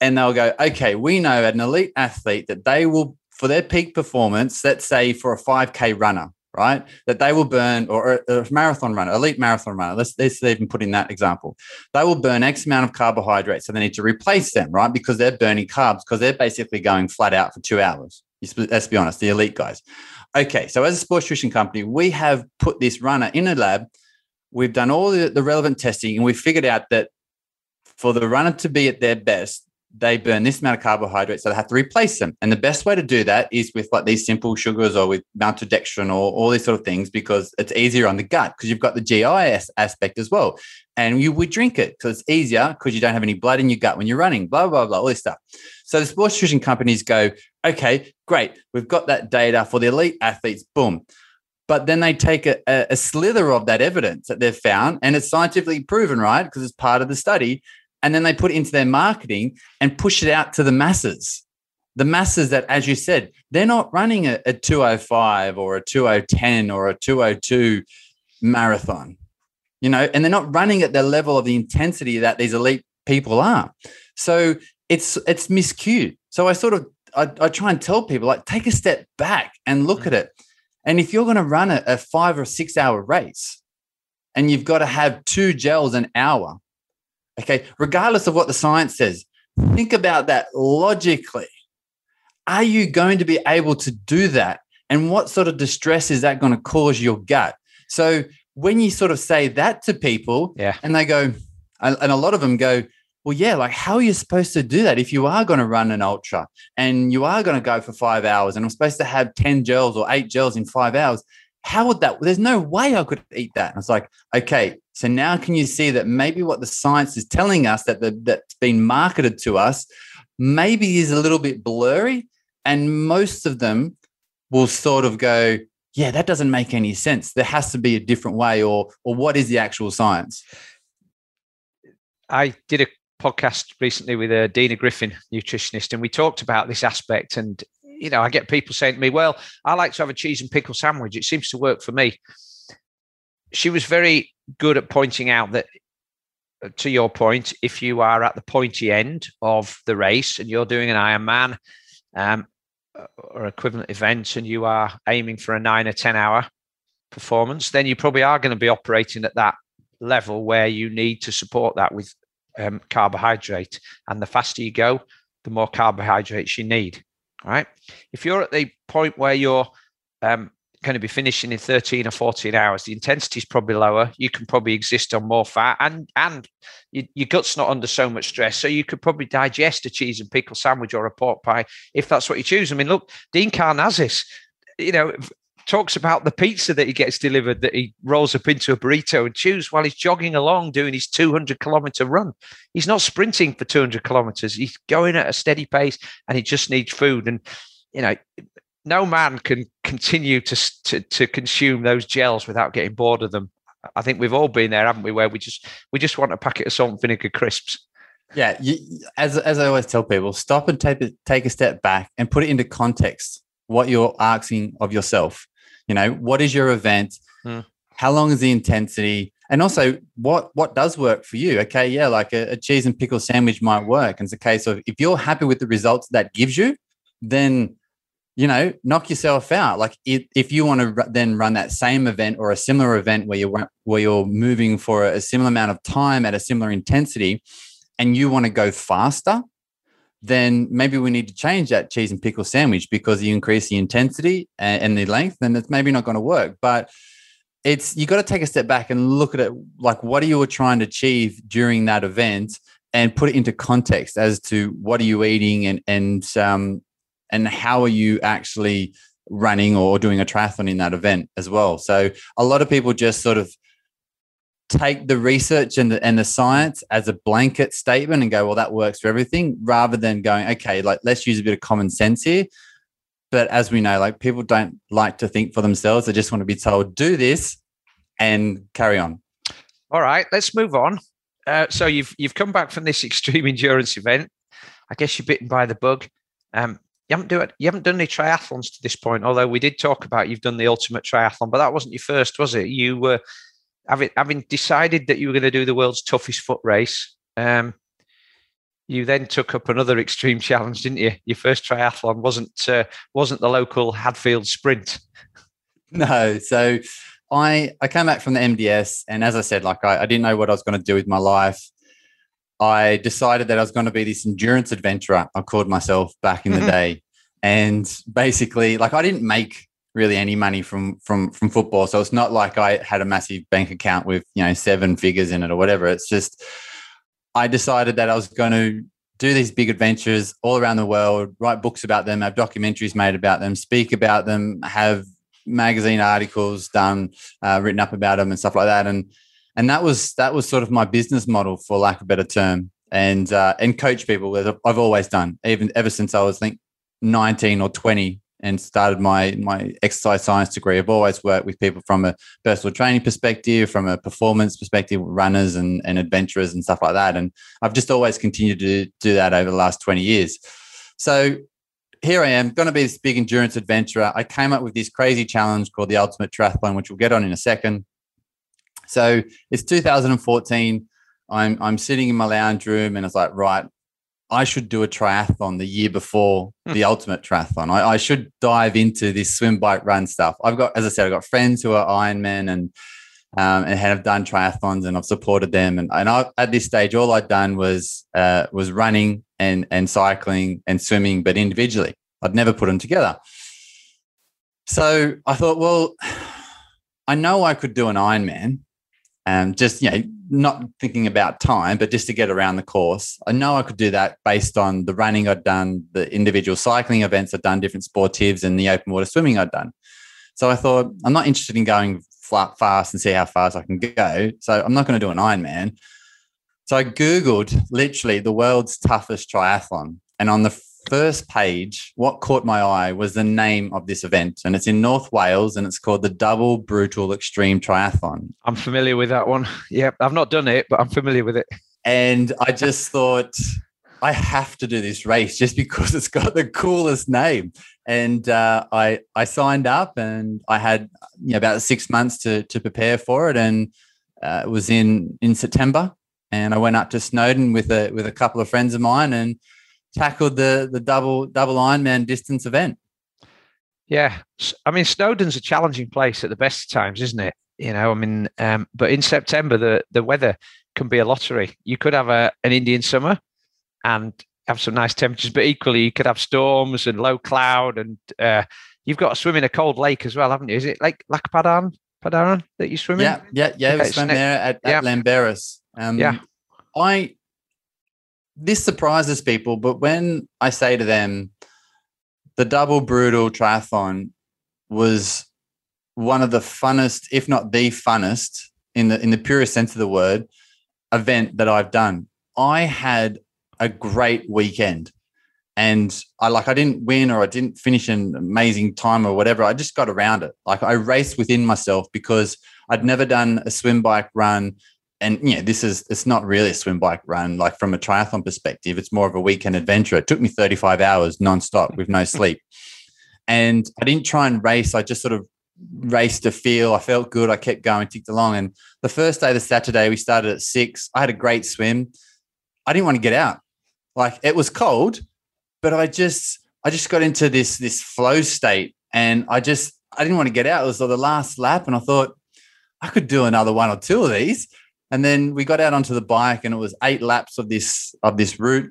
and they'll go okay we know an elite athlete that they will for their peak performance let's say for a 5k runner right that they will burn or a, marathon runner elite marathon runner let's, let's even put in that example they will burn x amount of carbohydrates so they need to replace them right because they're burning carbs because they're basically going flat out for two hours Let's be honest, the elite guys. Okay, so as a sports nutrition company, we have put this runner in a lab. We've done all the, the relevant testing, and we figured out that for the runner to be at their best, they burn this amount of carbohydrates, so they have to replace them. And the best way to do that is with like these simple sugars or with maltodextrin or all these sort of things because it's easier on the gut because you've got the GIS aspect as well. And you would drink it because it's easier because you don't have any blood in your gut when you're running, blah, blah, blah, all this stuff. So the sports nutrition companies go, okay, great. We've got that data for the elite athletes. Boom. But then they take a, a slither of that evidence that they've found, and it's scientifically proven, right? Because it's part of the study. And then they put it into their marketing and push it out to the masses. The masses that, as you said, they're not running a, a 205 or a 2010 or a 202 marathon, you know, and they're not running at the level of the intensity that these elite people are. So it's it's miscued. So I sort of I, I try and tell people like take a step back and look mm. at it. And if you're going to run a, a five or six hour race and you've got to have two gels an hour, okay, regardless of what the science says, think about that logically. Are you going to be able to do that? And what sort of distress is that going to cause your gut? So when you sort of say that to people, yeah. and they go, and a lot of them go, well, yeah, like how are you supposed to do that if you are going to run an ultra and you are going to go for five hours and I'm supposed to have 10 gels or eight gels in five hours? How would that? There's no way I could eat that. And it's like, okay, so now can you see that maybe what the science is telling us that the, that's been marketed to us maybe is a little bit blurry, and most of them will sort of go, yeah, that doesn't make any sense. There has to be a different way, or or what is the actual science? I did a podcast recently with uh, Dina Griffin, nutritionist, and we talked about this aspect. And you know, I get people saying to me, "Well, I like to have a cheese and pickle sandwich. It seems to work for me." She was very good at pointing out that, uh, to your point, if you are at the pointy end of the race and you're doing an Ironman um, or equivalent event, and you are aiming for a nine or ten hour performance, then you probably are going to be operating at that level where you need to support that with um, carbohydrate. And the faster you go, the more carbohydrates you need. Right. If you're at the point where you're um, going to be finishing in 13 or 14 hours, the intensity is probably lower. You can probably exist on more fat, and and you, your gut's not under so much stress, so you could probably digest a cheese and pickle sandwich or a pork pie if that's what you choose. I mean, look, Dean Karnazes, you know, talks about the pizza that he gets delivered that he rolls up into a burrito and chews while he's jogging along doing his 200 kilometer run. He's not sprinting for 200 kilometers. He's going at a steady pace and he just needs food. And, you know, no man can continue to, to, to consume those gels without getting bored of them. I think we've all been there, haven't we? Where we just we just want a packet of salt and vinegar crisps. Yeah, you, as as I always tell people, stop and take take a step back and put it into context. What you're asking of yourself. You know, what is your event? Mm. How long is the intensity? And also, what what does work for you? Okay, yeah, like a, a cheese and pickle sandwich might work. And it's a case of if you're happy with the results that gives you, then you know, knock yourself out. Like if, if you want to then run that same event or a similar event where you're where you're moving for a similar amount of time at a similar intensity, and you want to go faster, then maybe we need to change that cheese and pickle sandwich because you increase the intensity and, and the length, then it's maybe not going to work. But it's you got to take a step back and look at it like what are you trying to achieve during that event and put it into context as to what are you eating and and um and how are you actually running or doing a triathlon in that event as well. So a lot of people just sort of take the research and the, and the science as a blanket statement and go, well, that works for everything, rather than going, okay, like let's use a bit of common sense here. But as we know, like people don't like to think for themselves; they just want to be told, do this and carry on. All right, let's move on. Uh, so you've you've come back from this (laughs) extreme endurance event. I guess you're bitten by the bug. Um, you haven't do it. You haven't done any triathlons to this point. Although we did talk about you've done the ultimate triathlon, but that wasn't your first, was it? You were having having decided that you were going to do the world's toughest foot race. Um, you then took up another extreme challenge, didn't you? Your first triathlon wasn't uh, wasn't the local Hadfield Sprint. (laughs) No, so I I came back from the MDS, and as I said, like I, I didn't know what I was going to do with my life. I decided that I was going to be this endurance adventurer. I called myself back in the mm-hmm. day, and basically, like I didn't make really any money from from from football, so it's not like I had a massive bank account with you know seven figures in it or whatever. It's just I decided that I was going to do these big adventures all around the world, write books about them, have documentaries made about them, speak about them, have magazine articles done, uh, written up about them, and stuff like that. And and that was that was sort of my business model, for lack of a better term, and uh, and coach people. As I've always done, even ever since I was think nineteen or twenty, and started my my exercise science degree. I've always worked with people from a personal training perspective, from a performance perspective, runners and, and adventurers and stuff like that. And I've just always continued to do that over the last 20 years. So here I am, going to be this big endurance adventurer. I came up with this crazy challenge called the Ultimate Triathlon, which we'll get on in a second. So it's 2014. I'm I'm sitting in my lounge room and it's like, right, I should do a triathlon the year before hmm. the ultimate triathlon. I, I, should dive into this swim, bike, run stuff. I've got, as I said, I've got friends who are Ironman and um, and have done triathlons, and I've supported them. And, and I, at this stage, all I'd done was uh, was running and and cycling and swimming, but individually. I'd never put them together. So I thought, well, (sighs) I know I could do an Ironman, um, just you know, not thinking about time, but just to get around the course. I know I could do that based on the running I'd done, the individual cycling events I'd done, different sportives, and the open water swimming I'd done. So I thought, I'm not interested in going fast and see how fast I can go. So I'm not going to do an Ironman. So I Googled literally the world's toughest triathlon. And on the first page, what caught my eye was the name of this event, and it's in North Wales, and it's called the Double Brutal Extreme Triathlon. I'm familiar with that one. (laughs) Yep, I've not done it, but I'm familiar with it. And I just (laughs) thought, I have to do this race just (laughs) because it's got the coolest name. And uh, I I signed up, and I had you know, about six months to to prepare for it, and uh, it was in in September. And I went up to Snowdon with a with a couple of friends of mine, and tackled the the double double Ironman distance event. Yeah, I mean Snowdon's a challenging place at the best times, isn't it? You know, I mean, um, but in September the the weather can be a lottery. You could have a an Indian summer and have some nice temperatures, but equally you could have storms and low cloud, and uh, you've got to swim in a cold lake as well, haven't you? Is it like Lac-Padaran, Padaran that you swim in? Yeah, yeah, yeah. We swim there at, at yeah. Llanberis. Um, yeah, I this surprises people, but when I say to them, the double brutal triathlon was one of the funnest, if not the funnest, in the in the purest sense of the word, event that I've done. I had a great weekend. And I like I didn't win or I didn't finish an amazing time or whatever. I just got around it. Like I raced within myself because I'd never done a swim bike run and you know, this is it's not really a swim bike run like from a triathlon perspective. It's more of a weekend adventure. It took me 35 hours nonstop with no sleep. And I didn't try and race. I just sort of raced to feel. I felt good. I kept going, ticked along. And the first day, the Saturday, we started at six. I had a great swim. I didn't want to get out. Like it was cold, but I just I just got into this this flow state and I just I didn't want to get out. It was the last lap, and I thought I could do another one or two of these. And then we got out onto the bike, and it was eight laps of this of this route,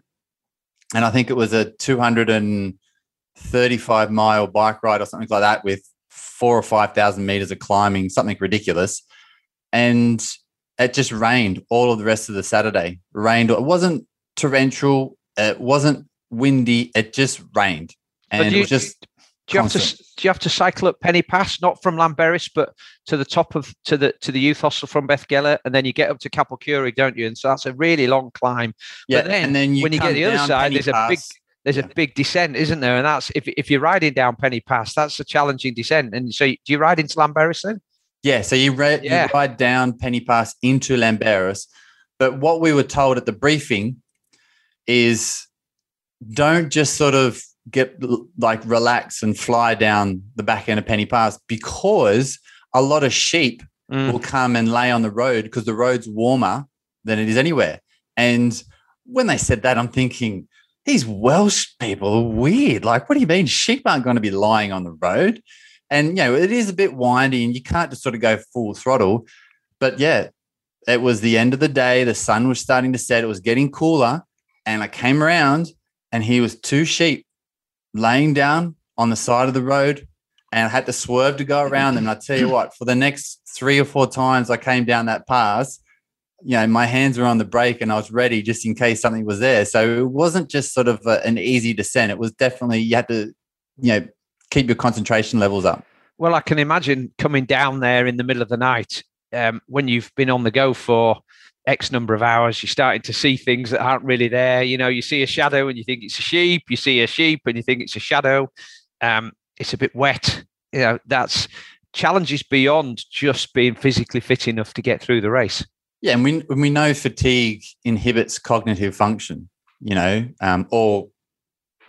and I think it was a 235 mile bike ride or something like that, with four or five thousand meters of climbing, something ridiculous. And it just rained all of the rest of the Saturday. Rained. It wasn't torrential. It wasn't windy. It just rained, and you, it was just. Do you have to do you have to cycle up Pen-y-Pass, not from Llanberis, but to the top of to the to the youth hostel from Beddgelert, and then you get up to Capel Curig, don't you? And so that's a really long climb. Yeah, but then, and then you when you get the other side, Penny there's Pass, a big there's a big descent, isn't there? And that's if if you're riding down Pen-y-Pass, that's a challenging descent. And so, do you ride into Llanberis then? Yeah, so you, re- Yeah. you ride down Pen-y-Pass into Llanberis, but what we were told at the briefing is don't just sort of get like relax and fly down the back end of Pen-y-Pass because a lot of sheep Mm. will come and lay on the road because the road's warmer than it is anywhere. And when they said that, I'm thinking, these Welsh people are weird. Like, what do you mean sheep aren't going to be lying on the road? And, you know, it is a bit windy and you can't just sort of go full throttle. But yeah, it was the end of the day. The sun was starting to set. It was getting cooler. And I came around and he was two sheep laying down on the side of the road and I had to swerve to go around them. And I tell you what, for the next three or four times I came down that pass, you know, my hands were on the brake and I was ready just in case something was there. So it wasn't just sort of a, an easy descent. It was definitely, you had to, you know, keep your concentration levels up. Well, I can imagine coming down there in the middle of the night um, when you've been on the go for X number of hours. You're starting to see things that aren't really there. You know, you see a shadow and you think it's a sheep. You see a sheep and you think it's a shadow. Um, it's a bit wet. You know, that's challenges beyond just being physically fit enough to get through the race. Yeah, and we we know fatigue inhibits cognitive function, you know, um, or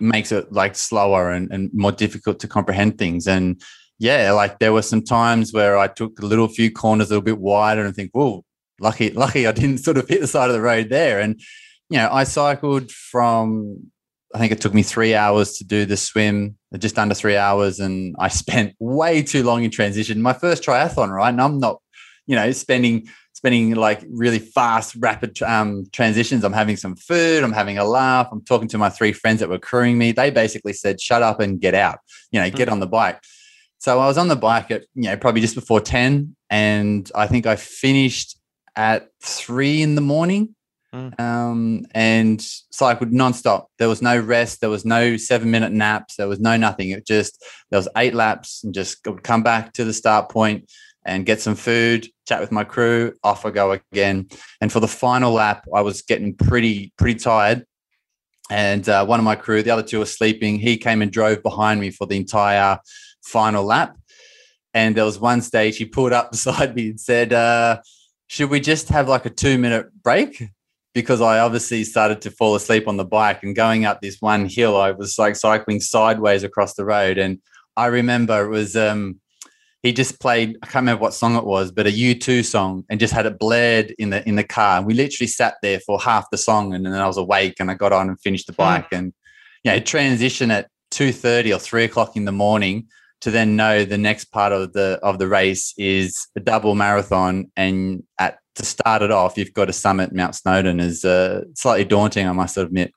makes it like slower and, and more difficult to comprehend things. And yeah, like there were some times where I took a little few corners a little bit wider and think, whoa, lucky, lucky I didn't (laughs) sort of hit the side of the road there. And you know, I cycled from I think it took me three hours to do the swim, just under three hours, and I spent (laughs) way too long in transition. My first triathlon, right? And I'm not, you know, spending spending like really fast, rapid um, transitions. I'm having some food. I'm having a laugh. I'm talking to my three friends that were crewing me. They basically said, "Shut up and get out." You know, get on the bike. So I was on the bike at you know probably just before ten, and I think I finished at three in the morning Mm. um, and cycled nonstop. There was no rest. There was no seven minute naps. There was no nothing. It just there was eight laps and just would come back to the start point and get some food, chat with my crew. Off I go again. And for the final lap, I was getting pretty pretty tired. And uh, one of my crew, the other two were sleeping. He came and drove behind me for the entire final lap. And there was one stage he pulled up (laughs) beside me and said, uh, "Should we just have like a two minute break?" because I obviously started to fall asleep on the bike and going up this one hill, I was like cycling sideways across the road. And I remember it was um he just played, I can't remember what song it was, but a U2 song and just had it blared in the in the car. And we literally sat there for half the song and then I was awake and I got on and finished the bike. And you know, transition at 2:30 or three o'clock in the morning to then know the next part of the of the race is a double marathon and at to start it off, you've got to summit Mount Snowdon is uh, slightly daunting, I must admit.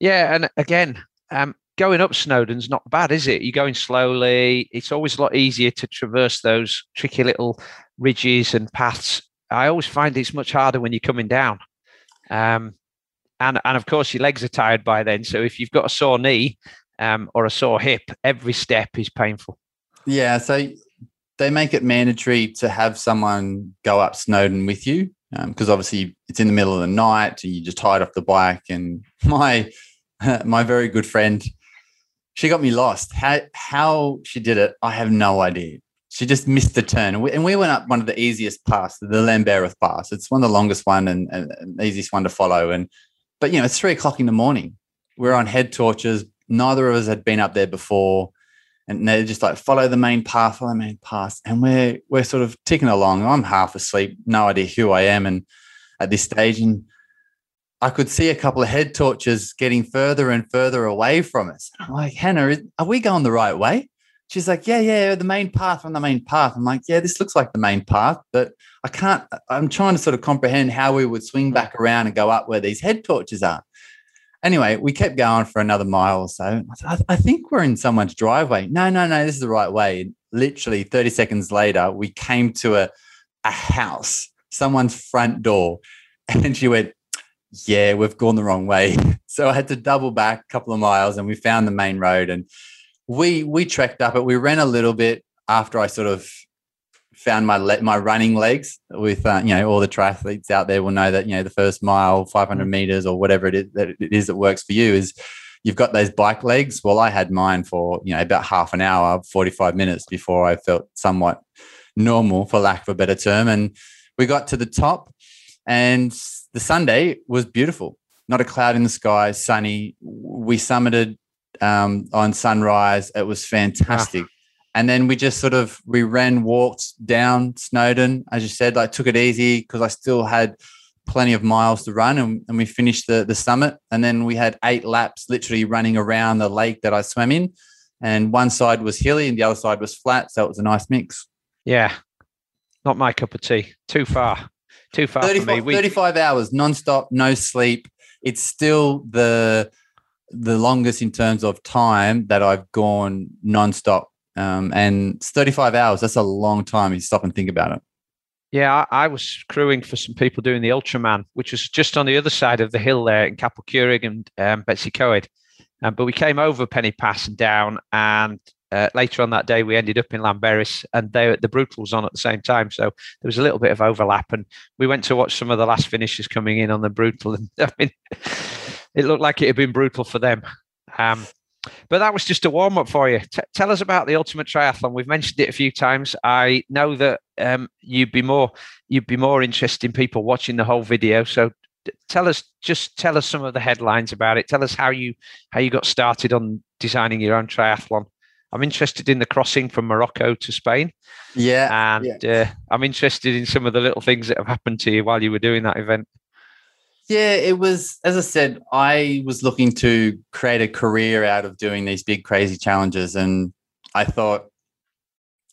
Yeah, and again, um, going up Snowdon's not bad, is it? You're going slowly. It's always a lot easier to traverse those tricky little ridges and paths. I always find it's much harder when you're coming down. Um, and and of course your legs are tired by then. So if you've got a sore knee um, or a sore hip, every step is painful. Yeah, so they make it mandatory to have someone go up Snowdon with you because obviously it's in the middle of the night and you just tired off the bike. And (laughs) my (laughs) my very good friend, she got me lost. How how she did it, I have no idea. She just missed the turn, and we, went up one of the easiest paths, the Llanberis Path. It's one of the longest one and, and easiest one to follow. And but you know, it's three o'clock in the morning. We're on head torches. Neither of us had been up there before and they're just like follow the main path, follow the main path, and we're we're sort of ticking along. I'm half asleep, no idea who I am, and at this stage, and I could see a couple of head torches getting further and further away from us. I'm like, Hannah, are we going the right way? She's like, yeah, yeah, the main path on the main path. I'm like, yeah, this looks like the main path, but I can't. I'm trying to sort of comprehend how we would swing back around and go up where these head torches are. Anyway, we kept going for another mile or so. I, I think we're in someone's driveway. No, no, no, this is the right way. Literally 30 seconds later, we came to a, a house, someone's front door. (laughs) And she went, Yeah, we've gone the wrong way. (laughs) So I had to double back a couple of miles and we found the main road. And we we trekked up it. We ran a little bit after I sort of found my le- my running legs. With uh, you know all the triathletes out there will know that you know the first mile, 500 meters, or whatever it is that it is that works for you is you've got those bike legs. Well, I had mine for you know about half an hour, 45 minutes before I felt somewhat normal, for lack of a better term, and we got to the top, and the Sunday was beautiful. Not a cloud in the sky, sunny. We summited um, on sunrise. It was fantastic. And then we just sort of we ran, walked down Snowdon, as you said, like took it easy because I still had plenty of miles to run and, and we finished the, the summit. And then we had eight laps literally running around the lake that I swam in. And one side was hilly and the other side was flat. So it was a nice mix. Yeah. Not my cup of tea. Too far. Too far 35, for me. We- 35 hours nonstop, no sleep. It's still the the longest in terms of time that I've gone nonstop. Um, and 35 hours. That's a long time. You stop and think about it. Yeah, I, I, was crewing for some people doing the Ultraman, which was just on the other side of the hill there in Capel Curig and um, Betws-y-Coed. Um, but we came over Pen-y-Pass and down, and uh, later on that day we ended up in Llanberis, and they, the brutal was on at the same time. So there was a little bit of overlap, and we went to watch some of the last finishes coming in on the brutal, and (laughs) I mean it looked like it had been brutal for them. Um, but that was just a warm up for you. T- tell us about the ultimate triathlon. We've mentioned it a few times. I know that um, you'd be more you'd be more interested in people watching the whole video. So tell us just tell us some of the headlines about it. Tell us how you how you got started on designing your own triathlon. I'm interested in the crossing from Morocco to Spain. Yeah, and yeah. Uh, I'm interested in some of the little things that have happened to you while you were doing that event. Yeah, it was, as I said, I was looking to create a career out of doing these big, crazy challenges. And I thought,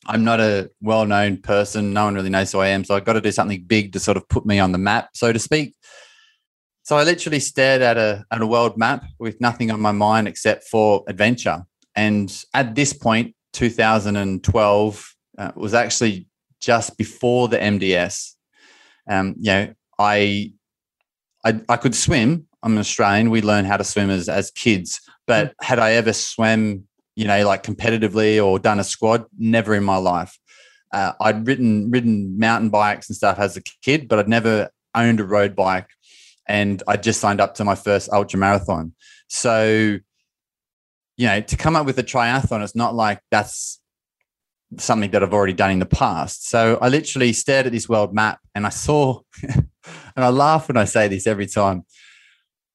I'm not a well known person. No one really knows who I am. So I've got to do something big to sort of put me on the map, so to speak. So I literally stared at a, at a world map with nothing on my mind except for adventure. And at this point, 2012 uh, was actually just before the MDS. Um, you know, I I, I could swim. I'm an Australian. We learn how to swim as, as kids. But mm. had I ever swam, you know, like competitively or done a squad? Never in my life. Uh, I'd ridden ridden mountain bikes and stuff as a kid, but I'd never owned a road bike. And I just signed up to my first ultra marathon. So, you know, to come up with a triathlon, it's not like that's something that I've already done in the past. So I literally stared at this world map and I saw, (laughs) and I laugh when I say this every time.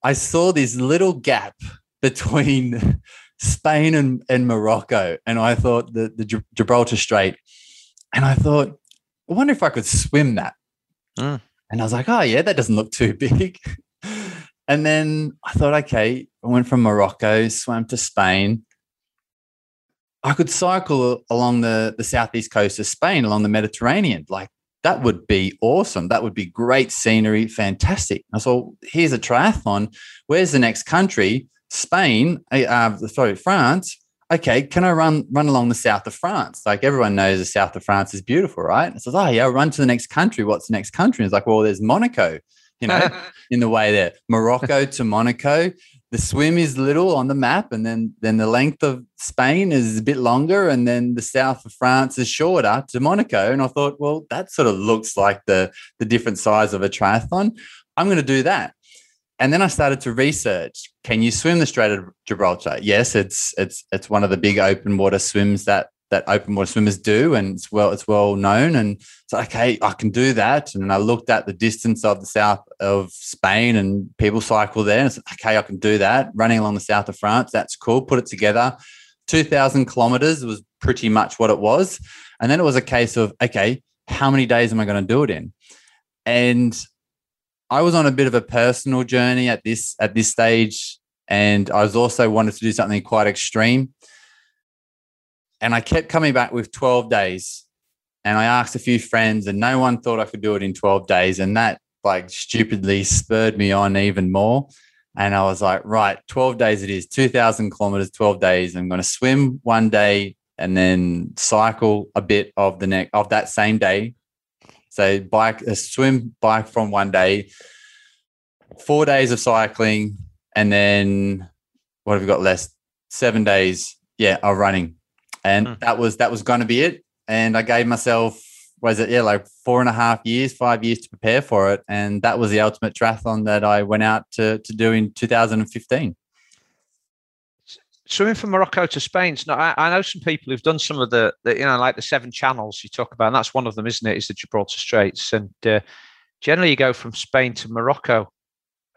I saw this little gap (laughs) between Spain and, and Morocco. And I thought the, the Gibraltar Strait. And I thought, I wonder if I could swim that. Mm. And I was like, oh, yeah, that doesn't look too (laughs) big. and then I thought, okay, I went from Morocco, swam to Spain, I could cycle along the, the southeast coast of Spain, along the Mediterranean. Like that would be awesome. That would be great scenery, fantastic. I thought, here's a triathlon. Where's the next country? Spain, uh, uh, sorry, France. Okay, can I run run along the south of France? Like everyone knows, the south of France is beautiful, right? It says, oh yeah, run to the next country. What's the next country? it's like, well, there's Monaco, you know, (laughs) in the way there. Morocco to Monaco the swim is little on the map, and then then the length of Spain is a bit longer, and then the south of France is shorter to Monaco. And I thought, well, that sort of looks like the the different size of a triathlon. I'm going to do that. And then I started to research: Can you swim the Strait of Gibraltar? Yes, it's it's it's one of the big open water swims that that open water swimmers do, and it's well it's well known. And so, okay, I can do that. And I looked at the distance of the south of Spain, and people cycle there. And said, okay, I can do that. Running along the south of France, that's cool. Put it together. Two thousand kilometers was pretty much what it was. And then it was a case of okay, how many days am I going to do it in? And I was on a bit of a personal journey at this at this stage, and I was also wanted to do something quite extreme. And I kept coming back with 12 days. And I asked a few friends, and no one thought I could do it in 12 days. And that like stupidly spurred me on even more. And I was like, right, 12 days it is, 2,000 kilometers, 12 days. I'm going to swim one day and then cycle a bit of the next of that same day. So bike, a swim, bike from one day, four days of cycling, and then what have we got less? Seven days Yeah, of running, and Mm. that was that was going to be it. And I gave myself was it yeah like four and a half years, five years to prepare for it, and that was the ultimate triathlon that I went out to to do in 2015. Swimming from Morocco to Spain. No, I, I know some people who've done some of the, the, you know, like the seven channels you talk about, and that's one of them, isn't it? Is the Gibraltar Straits, and uh, generally you go from Spain to Morocco.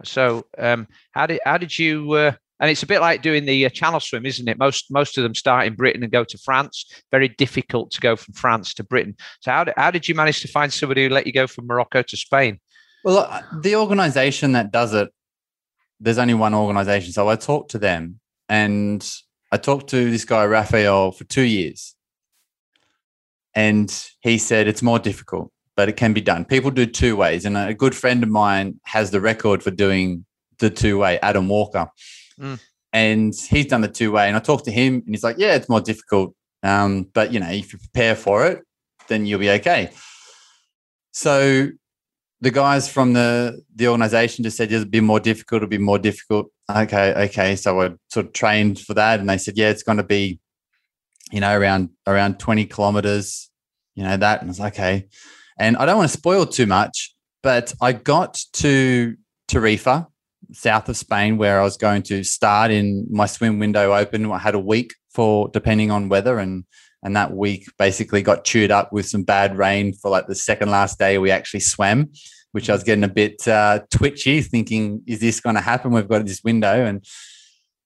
So, um, how did how did you? Uh, and it's a bit like doing the uh, channel swim, isn't it? Most most of them start in Britain and go to France. Very difficult to go from France to Britain. So, how how did you manage to find somebody who let you go from Morocco to Spain? Well, uh, the organization that does it, there's only one organization. So I talked to them and I talked to this guy, Raphael, for two years. And he said it's more difficult, but it can be done. People do two ways. And a good friend of mine has the record for doing the two way, Adam Walker. Mm. And he's done the two way. And I talked to him and he's like, yeah, it's more difficult. Um, but, you know, if you prepare for it, then you'll be okay. So the guys from the the organization just said it'll be more difficult, it'll be more difficult. Okay, okay. So I sort of trained for that, and they said, yeah, it's going to be, you know, around around twenty kilometers, you know that, and I was like, okay. And I don't want to spoil too much, but I got to Tarifa, south of Spain, where I was going to start in my swim window open. I had a week for depending on weather and and that week basically got chewed up with some bad rain for like the second last day we actually swam which i was getting a bit uh, twitchy thinking is this going to happen? We've got this window. And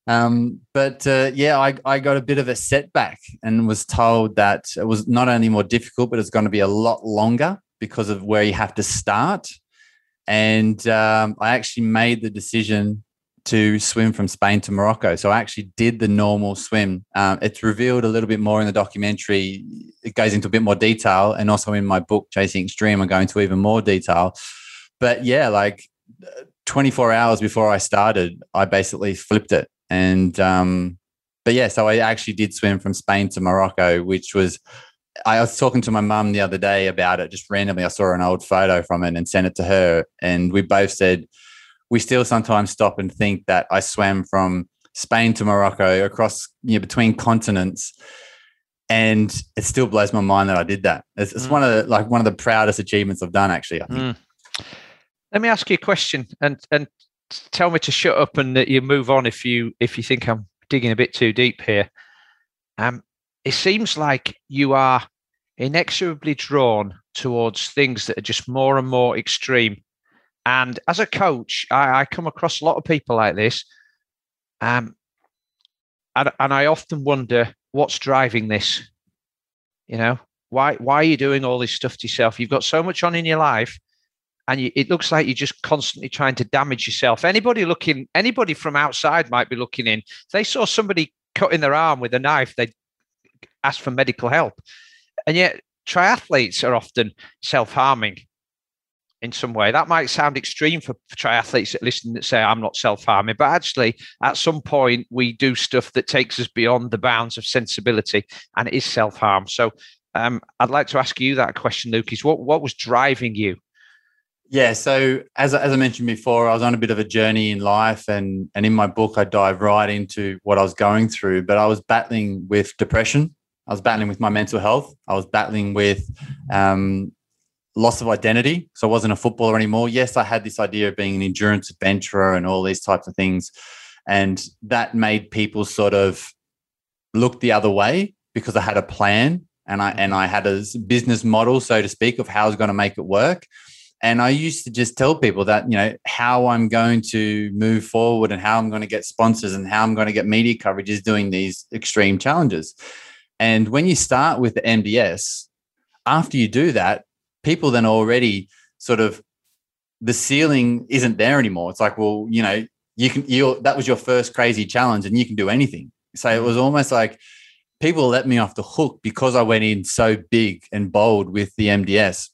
um, but uh, yeah I, I got a bit of a setback and was told that it was not only more difficult but it's going to be a lot longer because of where you have to start and um, i actually made the decision to swim from Spain to Morocco. So I actually did the normal swim. Um, it's revealed a little bit more in the documentary. It goes into a bit more detail. And also in my book, Chasing Extreme, I go into even more detail. But yeah, like 24 hours before I started, I basically flipped it. And, um, but yeah, so I actually did swim from Spain to Morocco, which was, I was talking to my mum the other day about it. Just randomly, I saw an old photo from it and sent it to her. And we both said, we still sometimes stop and think that I swam from Spain to Morocco across you know, between continents, and it still blows my mind that I did that. It's, it's Mm. one of the like one of the proudest achievements I've done. Actually, I think. Mm. Let me ask you a question, and and tell me to shut up and that you move on if you if you think I'm digging a bit too deep here. Um, it seems like you are inexorably drawn towards things that are just more and more extreme. And as a coach, I, I come across a lot of people like this. Um, and, and I often wonder what's driving this. You know, why why are you doing all this stuff to yourself? You've got so much on in your life, and you, it looks like you're just constantly trying to damage yourself. Anybody looking, anybody from outside might be looking in. If they saw somebody cutting their arm with a knife, they'd ask for medical help. And yet, triathletes are often self-harming in some way. That might sound extreme for, triathletes that listen that say I'm not self-harming, but actually, at some point, we do stuff that takes us beyond the bounds of sensibility, and it is self-harm. So, um, I'd like to ask you that question, Lucas. What what was driving you? Yeah. So as as I mentioned before, I was on a bit of a journey in life, and and in my book, I dive right into what I was going through. But I was battling with depression. I was battling with my mental health. I was battling with um, loss of identity. So I wasn't a footballer anymore. Yes, I had this idea of being an endurance adventurer and all these types of things, and that made people sort of look the other way because I had a plan and I and I had a business model, so to speak, of how I was going to make it work. And I used to just tell people that, you know, how I'm going to move forward and how I'm going to get sponsors and how I'm going to get media coverage is doing these extreme challenges. And when you start with the MDS, after you do that, people then already sort of the ceiling isn't there anymore. It's like, well, you know, you can you that was your first crazy challenge and you can do anything. So it was almost like people let me off the hook because I went in so big and bold with the MDS.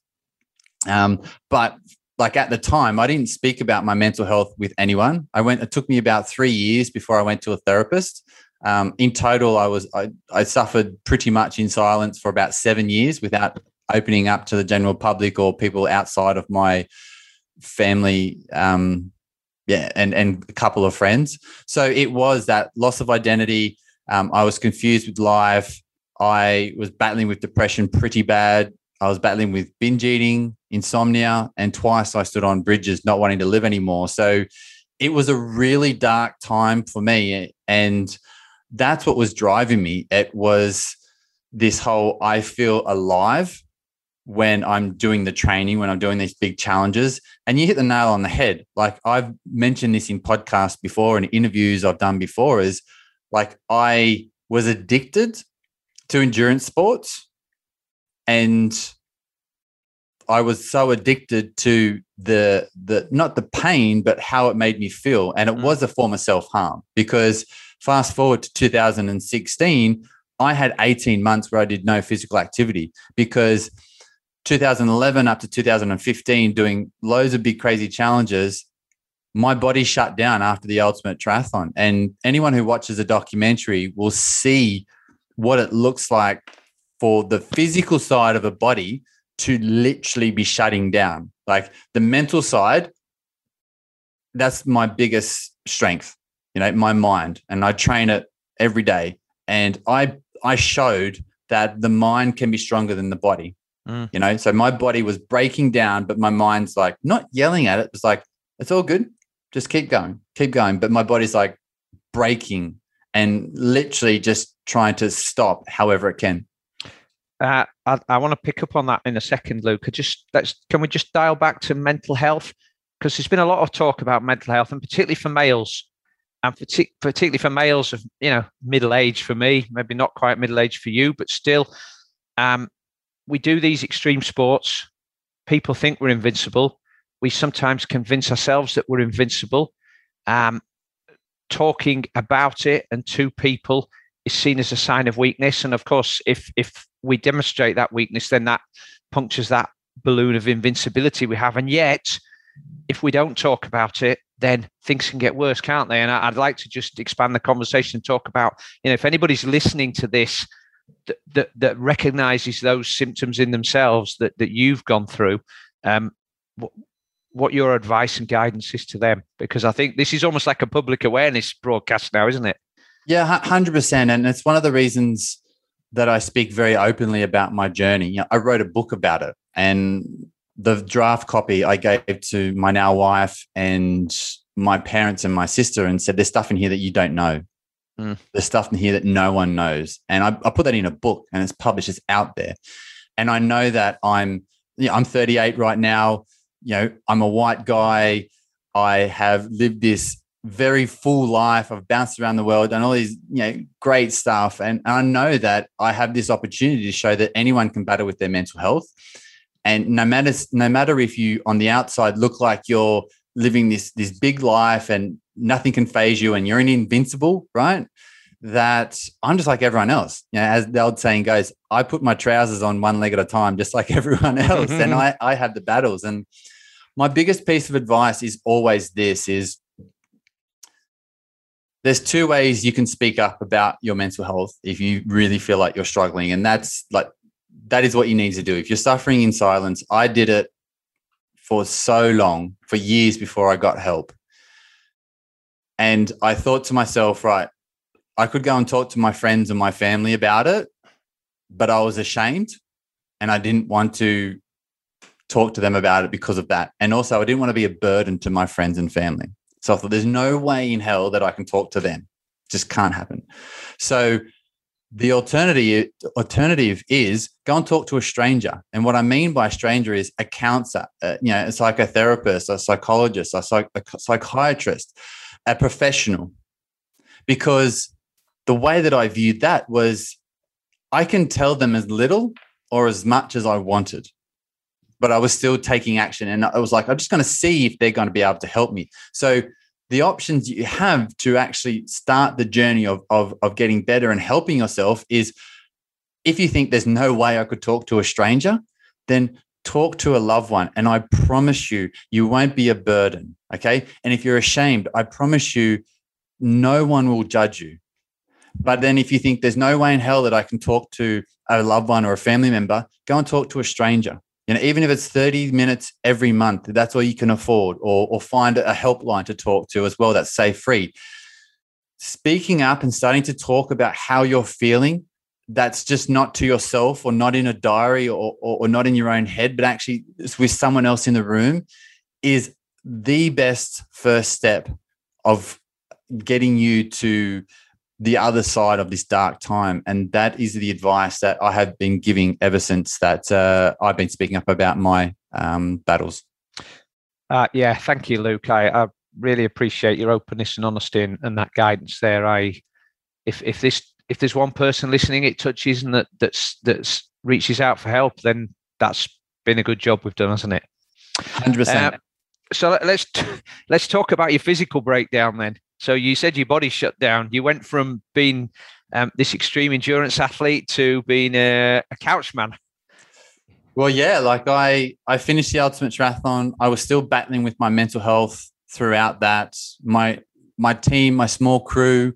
Um, but like at the time, I didn't speak about my mental health with anyone. I went. It took me about three years before I went to a therapist. Um, in total, I was I, I suffered pretty much in silence for about seven years without opening up to the general public or people outside of my family. Um, yeah, and and a couple of friends. So it was that loss of identity. Um, I was confused with life. I was battling with depression pretty bad. I was battling with binge eating, insomnia, and twice I stood on bridges not wanting to live anymore. So it was a really dark time for me. And that's what was driving me. It was this whole I feel alive when I'm doing the training, when I'm doing these big challenges. And you hit the nail on the head. Like I've mentioned this in podcasts before and interviews I've done before is like I was addicted to endurance sports and I was so addicted to the the not the pain but how it made me feel and it mm. was a form of self-harm because fast forward to 2016 I had 18 months where I did no physical activity because 2011 up to 2015 doing loads of big crazy challenges my body shut down after the ultimate triathlon and anyone who watches a documentary will see what it looks like for the physical side of a body to literally be shutting down like the mental side that's my biggest strength you know my mind and i train it every day and i i showed that the mind can be stronger than the body Mm. You know, so my body was breaking down, but my mind's like not yelling at it. It's like, it's all good. Just keep going, keep going. But my body's like breaking and literally just trying to stop however it can. Uh, I, I want to pick up on that in a second, Luke. Just let's can we just dial back to mental health because there's been a lot of talk about mental health and particularly for males and particularly for males of you know middle age for me, maybe not quite middle age for you, but still, um, we do these extreme sports. People think we're invincible. We sometimes convince ourselves that we're invincible. Um, talking about it and to people is seen as a sign of weakness. And of course, if if we demonstrate that weakness, then that punctures that balloon of invincibility we have. And yet, if we don't talk about it, then things can get worse, can't they? And I'd like to just expand the conversation and talk about, you know, if anybody's listening to this that, that, that recognizes those symptoms in themselves that, that you've gone through, um, what, what your advice and guidance is to them? Because I think this is almost like a public awareness broadcast now, isn't it? Yeah, 100%. And it's one of the reasons that I speak very openly about my journey. You know, I wrote a book about it, and the draft copy I gave to my now wife and my parents and my sister and said, There's stuff in here that you don't know. Mm. There's stuff in here that no one knows. And I, I put that in a book and it's published, it's out there. And I know that I'm, you know, I'm 38 right now. You know, I'm a white guy. I have lived this very full life. I've bounced around the world, done all these, you know, great stuff. And, and I know that I have this opportunity to show that anyone can battle with their mental health. And no matter no matter if you on the outside look like you're living this this big life and nothing can phase you and you're an invincible, right? That I'm just like everyone else. You know, as the old saying goes, I put my trousers on one leg at a time, just like (laughs) everyone else. and (laughs) I, I have the battles. And my biggest piece of advice is always this is there's two ways you can speak up about your mental health if you really feel like you're struggling. And that's like that is what you need to do. If you're suffering in silence, I did it for so long, for years before I got help. And I thought to myself, right, I could go and talk to my friends and my family about it, but I was ashamed and I didn't want to talk to them about it because of that. And also, I didn't want to be a burden to my friends and family. So I thought, there's no way in hell that I can talk to them. Just can't happen. So the alternative alternative is go and talk to a stranger. And what I mean by stranger is a counselor, uh, you know, a psychotherapist, a psychologist, a, psych- a psychiatrist, a professional because the way that I viewed that was I can tell them as little or as much as I wanted, but I was still taking action. And I was like, I'm just going to see if they're going to be able to help me. So the options you have to actually start the journey of, of, of getting better and helping yourself is if you think there's no way I could talk to a stranger, then talk to a loved one. And I promise you, you won't be a burden. Okay. And if you're ashamed, I promise you, no one will judge you. But then if you think there's no way in hell that I can talk to a loved one or a family member, go and talk to a stranger. You know, even if it's 30 minutes every month, that's all you can afford, or, or find a helpline to talk to as well that's safe free. speaking up and starting to talk about how you're feeling that's just not to yourself or not in a diary or, or, or not in your own head, but actually with someone else in the room is the best first step of getting you to the other side of this dark time. And that is the advice that I have been giving ever since that uh, I've been speaking up about my um, battles. Uh, yeah, thank you, Luke. I, I, really appreciate your openness and honesty and, and that guidance there. I, if if this if there's one person listening it touches and that that's that's reaches out for help, then that's been a good job we've done, hasn't it? Hundred uh, percent. So let's (laughs) let's talk about your physical breakdown then. So you said your body shut down. You went from being um, this extreme endurance athlete to being a, a couch man. Well, yeah, like I I finished the ultimate triathlon. I was still battling with my mental health throughout that. My my team, my small crew,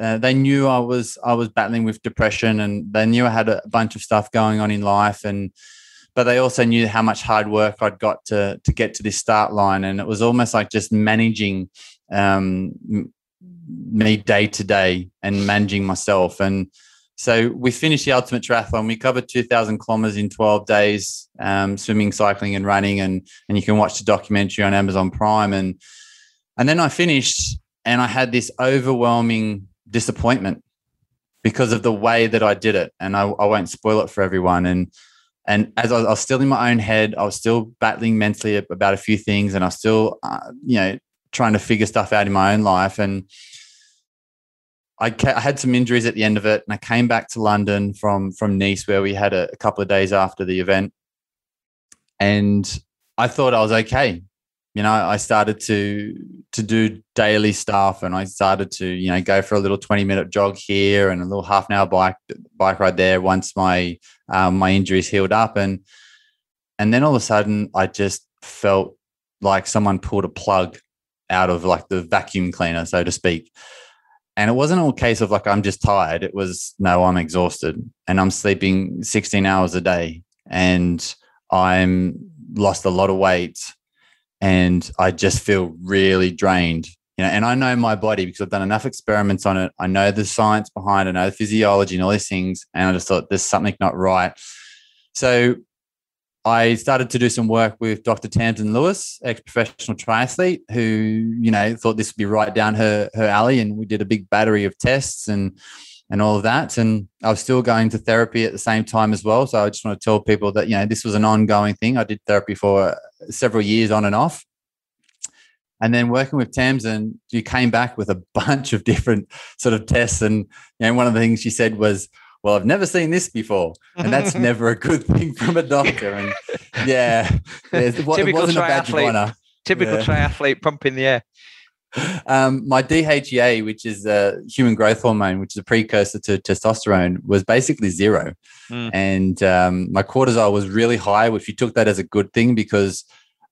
uh, they knew I was I was battling with depression, and they knew I had a bunch of stuff going on in life, and but they also knew how much hard work I'd got to to get to this start line, and it was almost like just managing um, me day to day and managing myself. And so we finished the ultimate triathlon. We covered 2,000 kilometers in 12 days, um, swimming, cycling, and running. And and you can watch the documentary on Amazon Prime. And and then I finished, and I had this overwhelming disappointment because of the way that I did it. And I, I won't spoil it for everyone. And and as I was still in my own head, I was still battling mentally about a few things, and I was still, uh, you know, trying to figure stuff out in my own life. And I, ca- I, had some injuries at the end of it, and I came back to London from from Nice, where we had a, a couple of days after the event, and I thought I was okay. You know, I started to to do daily stuff, and I started to you know go for a little twenty minute jog here and a little half an hour bike bike ride there. Once my um, my injuries healed up, and and then all of a sudden, I just felt like someone pulled a plug out of like the vacuum cleaner, so to speak. And it wasn't all case of like, I'm just tired. It was, no, I'm exhausted and I'm sleeping 16 hours a day and I'm lost a lot of weight and I just feel really drained. You know, and I know my body because I've done enough experiments on it. I know the science behind it, I know the physiology and all these things. And I just thought there's something not right. So I started to do some work with Dr. Tamsin Lewis, ex-professional triathlete, who you know thought this would be right down her her alley, and we did a big battery of tests and and all of that. And I was still going to therapy at the same time as well. So I just want to tell people that you know this was an ongoing thing. I did therapy for several years on and off. And then working with Tamsin, you came back with a (laughs) bunch of different sort of tests. And you know, one of the things she said was, well, I've never seen this before. And that's (laughs) never a good thing from a doctor. And yeah, it, it wasn't a badge of honor. Typical yeah. triathlete pumping the air. Um, my DHEA, which is a human growth hormone, which is a precursor to testosterone, was basically zero. Mm. And um, my cortisol was really high, which you took that as a good thing because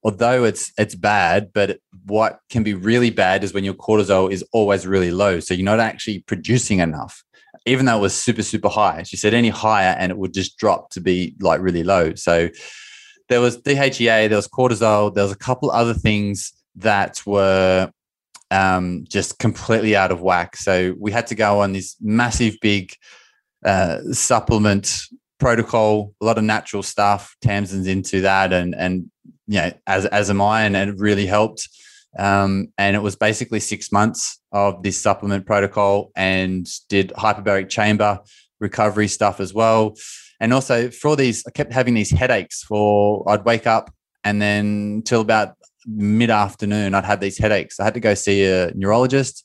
although it's it's bad, but what can be really bad is when your cortisol is always really low. So you're not actually producing enough even though it was super, super high. She said any higher and it would just drop to be like really low. So there was DHEA, there was cortisol, there was a couple other things that were um, just completely out of whack. So we had to go on this massive, big uh, supplement protocol, a lot of natural stuff. Tamsin's into that, and and you know, as as am I, and it really helped. Um, and it was basically six months of this supplement protocol and did hyperbaric chamber recovery stuff as well. And also for all these, I kept having these headaches for I'd wake up and then till about mid afternoon, I'd had these headaches. I had to go see a neurologist.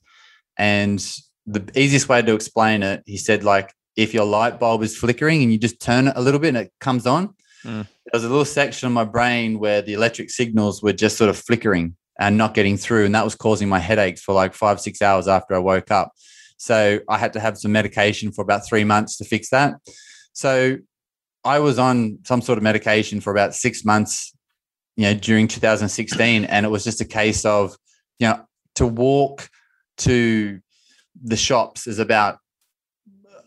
And the easiest way to explain it, he said, like, if your light bulb is flickering and you just turn it a little bit and it comes on, mm. there was a little section of my brain where the electric signals were just sort of flickering and not getting through. And that was causing my headaches for like five, six hours after I woke up. So I had to have some medication for about three months to fix that. So I was on some sort of medication for about six months, you know, during 2016. And it was just a case of, you know, to walk to the shops is about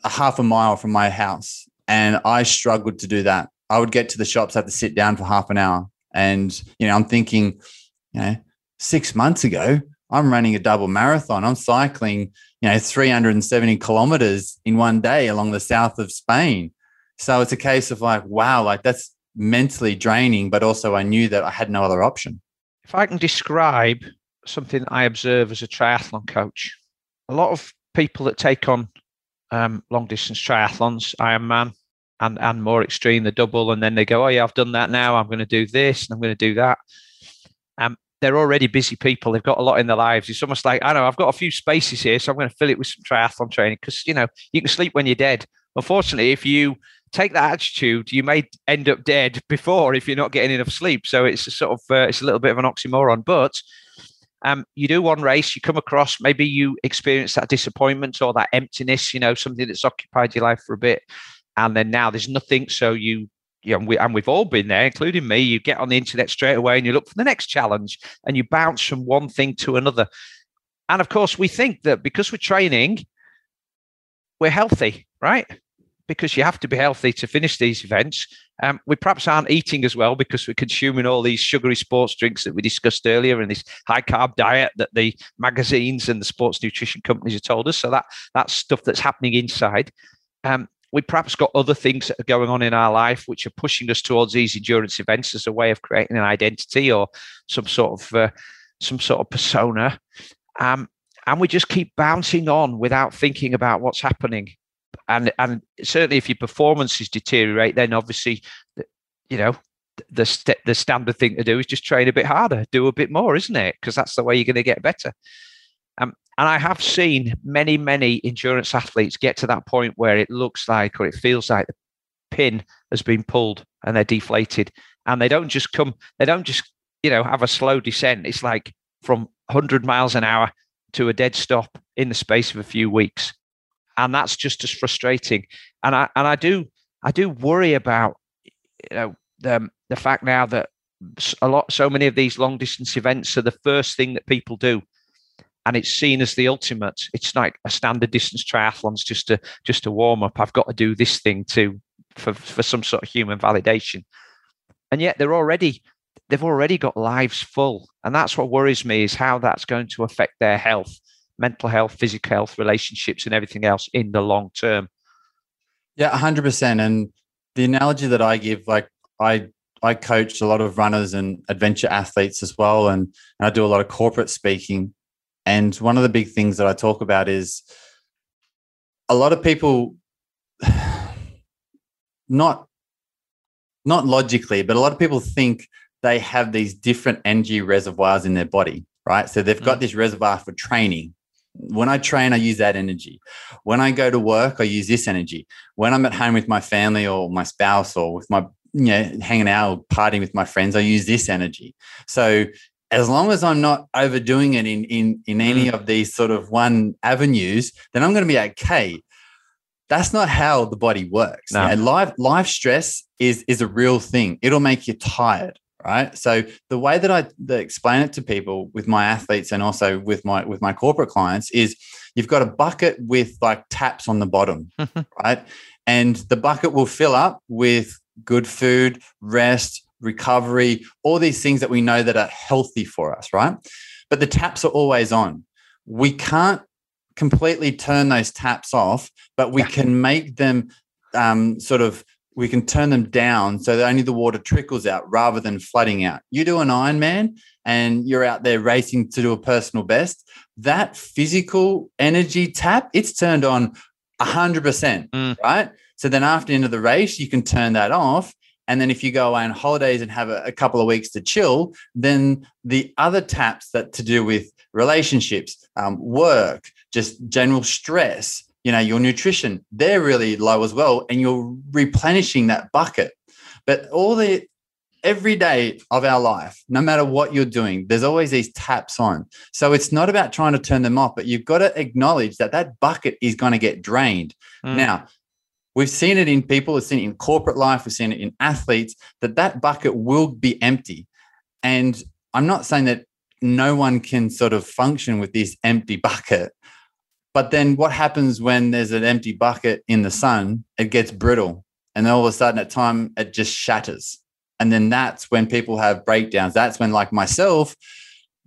a half a mile from my house. And I struggled to do that. I would get to the shops, have to sit down for half an hour. And, you know, I'm thinking, you know, six months ago, I'm running a double marathon. I'm cycling, you know, 370 kilometers in one day along the south of Spain. So it's a case of like, wow, like that's mentally draining, but also I knew that I had no other option. If I can describe something I observe as a triathlon coach, a lot of people that take on um, long distance triathlons, Ironman, and and more extreme, the double, and then they go, oh yeah, I've done that now. I'm going to do this and I'm going to do that. Um, they're already busy people. They've got a lot in their lives. It's almost like I know I've got a few spaces here, so I'm going to fill it with some triathlon training because you know you can sleep when you're dead. Unfortunately, if you take that attitude, you may end up dead before if you're not getting enough sleep. So it's a sort of uh, it's a little bit of an oxymoron, but um, you do one race, you come across maybe you experience that disappointment or that emptiness, you know, something that's occupied your life for a bit, and then now there's nothing. So you, you know, we, and we've all been there, including me. You get on the internet straight away and you look for the next challenge, and you bounce from one thing to another. And of course, we think that because we're training, we're healthy, right? Because you have to be healthy to finish these events. Um, we perhaps aren't eating as well because we're consuming all these sugary sports drinks that we discussed earlier and this high carb diet that the magazines and the sports nutrition companies have told us. So that that's stuff that's happening inside. Um, we perhaps got other things that are going on in our life which are pushing us towards these endurance events as a way of creating an identity or some sort of uh, some sort of persona. Um, and we just keep bouncing on without thinking about what's happening and and certainly if your performances deteriorate, then obviously, you know, the st- the standard thing to do is just train a bit harder, do a bit more, isn't it? Because that's the way you're going to get better. Um, and I have seen many, many endurance athletes get to that point where it looks like or it feels like the pin has been pulled and they're deflated, and they don't just come, they don't just you know have a slow descent. It's like from 100 miles an hour to a dead stop in the space of a few weeks and that's just as frustrating. And I and I do I do worry about you know the the fact now that a lot so many of these long distance events are the first thing that people do. And it's seen as the ultimate. It's like a standard distance triathlon's just a just a warm up i've got to do this thing to for for some sort of human validation. And yet they're already they've already got lives full. And that's what worries me is how that's going to affect their health mental health, physical health, relationships, and everything else in the long term. Yeah, hundred percent. And the analogy that I give, like I I coach a lot of runners and adventure athletes as well, and, and I do a lot of corporate speaking. And one of the big things that I talk about is a lot of people, (sighs) not not logically, but a lot of people think they have these different energy reservoirs in their body, right? So they've got mm. this reservoir for training, when I train, I use that energy. When I go to work, I use this energy. When I'm at home with my family or my spouse or with my, you know, hanging out or partying with my friends, I use this energy. So as long as I'm not overdoing it in in in any mm. of these sort of one avenues, then I'm going to be okay. That's not how the body works. No. You know, life life stress is is a real thing. It'll make you tired right? So the way that i explain it to people with my athletes and also with my with my corporate clients is you've got a bucket with like taps on the bottom right? And the bucket will fill up with good food rest recovery all these things that we know that are healthy for us right? But the taps are always on. We can't completely turn those taps off but we can make them um, sort of we can turn them down so that only the water trickles out rather than flooding out. You do an Ironman and you're out there racing to do a personal best. That physical energy tap, it's turned on 100%, mm. right? So then after the end of the race, you can turn that off. And then if you go away on holidays and have a, a couple of weeks to chill, then the other taps that to do with relationships, um, work, just general stress, you know your nutrition they're really low as well and you're replenishing that bucket. But all the every day of our life no matter what you're doing there's always these taps on. So it's not about trying to turn them off but you've got to acknowledge that that bucket is going to get drained. Mm. now we've seen it in people we've seen it in corporate life we've seen it in athletes that that bucket will be empty. And i'm not saying that no one can sort of function with this empty bucket but then what happens when there's an empty bucket in the sun? It gets brittle. And then all of a sudden at time it just shatters. And then that's when people have breakdowns. That's when, like myself,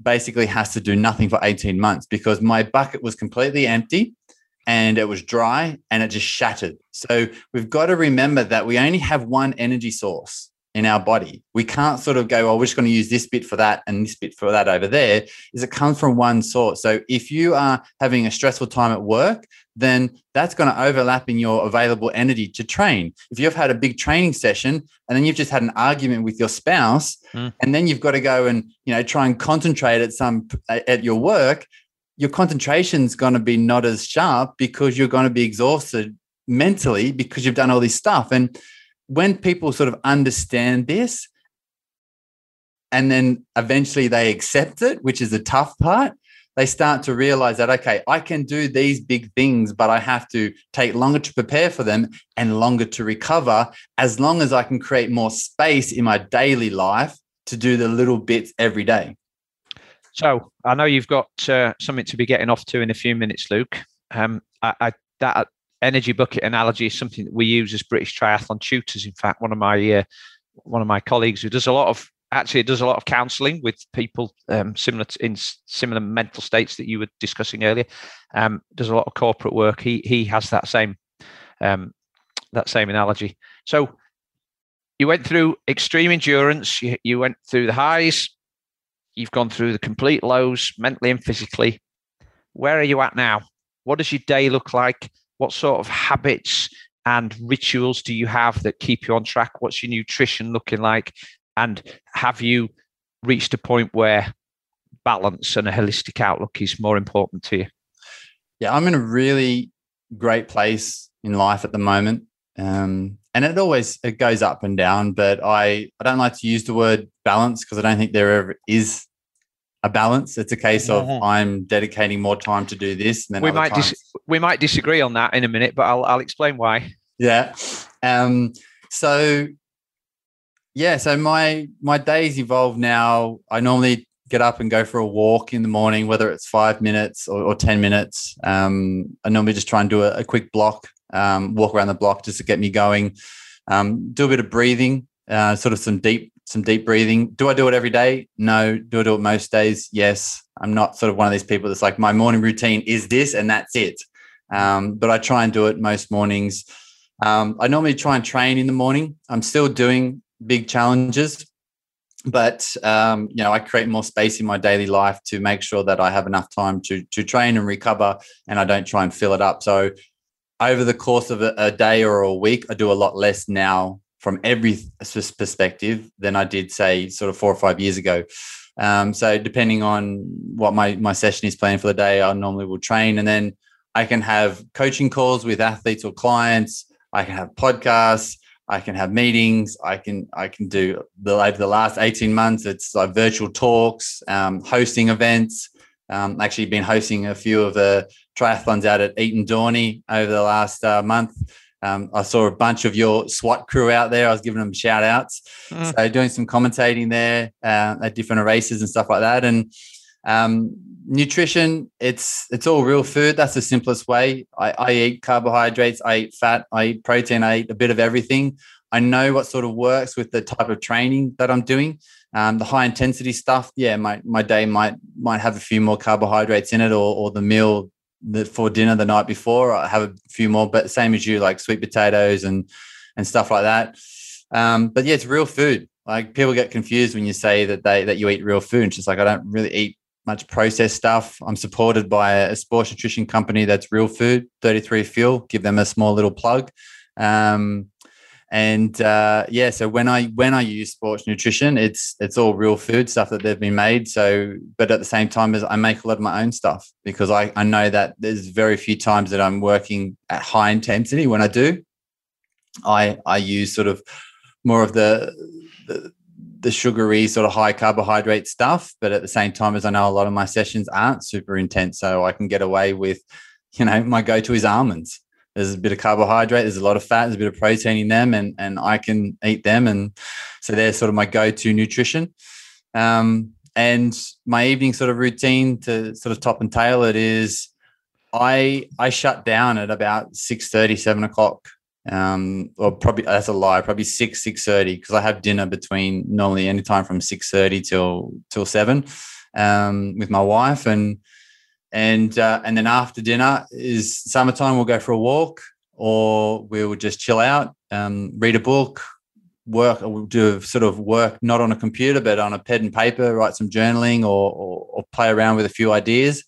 basically has to do nothing for 18 months because my bucket was completely empty and it was dry and it just shattered. So we've got to remember that we only have one energy source in our body. We can't sort of go, oh, we're just going to use this bit for that and this bit for that over there. Is it comes from one source. So if you are having a stressful time at work, then that's going to overlap in your available energy to train. If you've had a big training session and then you've just had an argument with your spouse, mm. and then you've got to go and you know try and concentrate at some at your work, your concentration's going to be not as sharp because you're going to be exhausted mentally because you've done all this stuff. And when people sort of understand this, and then eventually they accept it, which is the tough part, they start to realize that, okay, I can do these big things, but I have to take longer to prepare for them and longer to recover as long as I can create more space in my daily life to do the little bits every day. So I know you've got uh, something to be getting off to in a few minutes, Luke. Um, I, I, that energy bucket analogy is something that we use as British triathlon tutors. In fact, one of my uh, one of my colleagues who does a lot of actually does a lot of counselling with people um, similar to, in similar mental states that you were discussing earlier. Um, does a lot of corporate work. He he has that same um, that same analogy. So you went through extreme endurance. You, you went through the highs. You've gone through the complete lows, mentally and physically. Where are you at now? What does your day look like? What sort of habits and rituals do you have that keep you on track? What's your nutrition looking like? And have you reached a point where balance and a holistic outlook is more important to you? Yeah, I'm in a really great place in life at the moment. Um, and it always it goes up and down, but I, I don't like to use the word balance because I don't think there ever is a balance. It's a case of mm-hmm. I'm dedicating more time to do this. And then we might dis- we might disagree on that in a minute, but I'll I'll explain why. Yeah. Um, so yeah, so my my days evolve now. I normally get up and go for a walk in the morning, whether it's five minutes or, or ten minutes. Um, I normally just try and do a, a quick block, um, walk around the block just to get me going. Um, do a bit of breathing, uh, sort of some deep some deep breathing. Do I do it every day? No. Do I do it most days? Yes. I'm not sort of one of these people that's like my morning routine is this and that's it. Um, but I try and do it most mornings. Um, I normally try and train in the morning. I'm still doing big challenges. But um, you know, I create more space in my daily life to make sure that I have enough time to to train and recover, and I don't try and fill it up. So, over the course of a, a day or a week, I do a lot less now from every perspective than I did, say, sort of four or five years ago. Um, so, depending on what my my session is planned for the day, I normally will train, and then I can have coaching calls with athletes or clients. I can have podcasts. I can have meetings. I can I can do the over the last eighteen months. It's like virtual talks, um, hosting events. Um, actually, been hosting a few of the triathlons out at Eton Dorney over the last uh, month. Um, I saw a bunch of your SWAT crew out there. I was giving them shout outs. Mm. So doing some commentating there uh, at different races and stuff like that. And um, nutrition, it's it's all real food. That's the simplest way. I, I eat carbohydrates, I eat fat, I eat protein, I eat a bit of everything. I know what sort of works with the type of training that I'm doing. Um, the high intensity stuff, yeah, my my day might might have a few more carbohydrates in it, or or the meal for dinner the night before, I have a few more. But same as you, like sweet potatoes and and stuff like that. Um, but yeah, it's real food. Like people get confused when you say that they that you eat real food. It's just like I don't really eat much processed stuff. I'm supported by a sports nutrition company that's real food, 33 Fuel. Give them a small little plug. Um, and uh, yeah, so when I when I use sports nutrition, it's it's all real food stuff that they've been made. So, but at the same time, as I make a lot of my own stuff because I I know that there's very few times that I'm working at high intensity. When I do, I I use sort of more of the, the the sugary sort of high carbohydrate stuff but at the same time as i know a lot of my sessions aren't super intense so i can get away with you know my go-to is almonds. There's a bit of carbohydrate there's a lot of fat there's a bit of protein in them and and i can eat them and so they're sort of my go-to nutrition. Um, and my evening sort of routine to sort of top and tail it is i i shut down at about 6 30 7 o'clock um, or probably that's a lie, probably six six thirty because I have dinner between normally anytime from six thirty till till seven, um, with my wife, and and uh, and then after dinner is summertime. We'll go for a walk, or we'll just chill out, um, read a book, work. We'll do sort of work not on a computer but on a pen and paper, write some journaling, or or, or play around with a few ideas.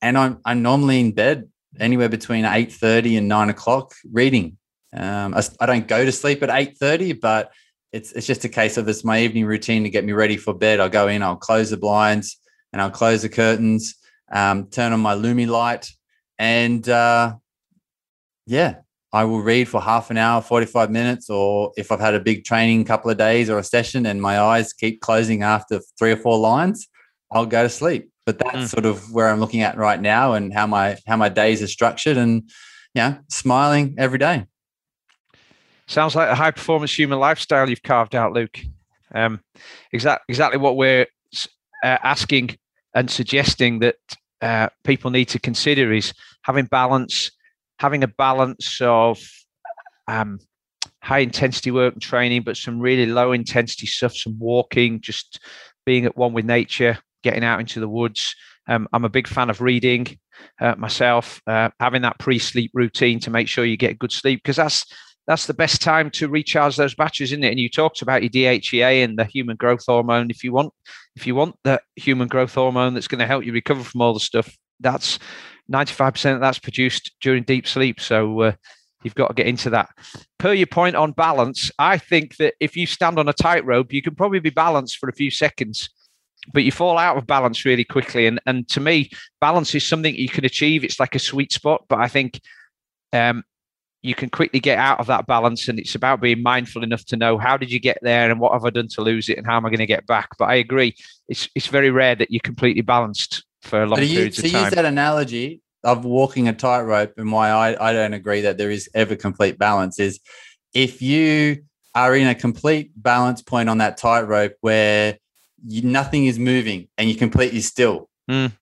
And I'm I'm normally in bed anywhere between eight thirty and nine o'clock reading. Um, I, I don't go to sleep at eight thirty, but it's it's just a case of it's my evening routine to get me ready for bed. I'll go in, I'll close the blinds, and I'll close the curtains um, turn on my Lumie light, and uh, yeah, I will read for half an hour, 45 minutes, or if I've had a big training couple of days or a session and my eyes keep closing after three or four lines, I'll go to sleep. But that's mm. sort of where I'm looking at right now and how my how my days are structured and yeah, smiling every day. Sounds like a high performance human lifestyle you've carved out, Luke. Um, exact, exactly what we're uh, asking and suggesting that uh, people need to consider is having balance, having a balance of um, high intensity work and training, but some really low intensity stuff, some walking, just being at one with nature, getting out into the woods. Um, I'm a big fan of reading uh, myself, uh, having that pre sleep routine to make sure you get good sleep because that's that's the best time to recharge those batteries, isn't it? And you talked about your DHEA and the human growth hormone. If you want, if you want the human growth hormone that's going to help you recover from all the stuff, that's 95% of that's produced during deep sleep. So uh, you've got to get into that. Per your point on balance, I think that if you stand on a tightrope, you can probably be balanced for a few seconds, but you fall out of balance really quickly. And and to me, balance is something you can achieve. It's like a sweet spot, but I think um, you can quickly get out of that balance and it's about being mindful enough to know how did you get there and what have i done to lose it and how am i going to get back but i agree it's it's very rare that you're completely balanced for a long you, periods to of time. use that analogy of walking a tightrope and why I, I don't agree that there is ever complete balance is if you are in a complete balance point on that tightrope where you, nothing is moving and you're completely still mm.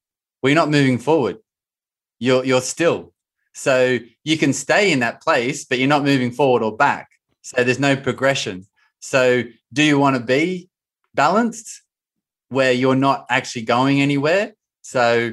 well you're not moving forward you're you're still so you can stay in that place, but you're not moving forward or back. So there's no progression. So do you want to be balanced where you're not actually going anywhere? So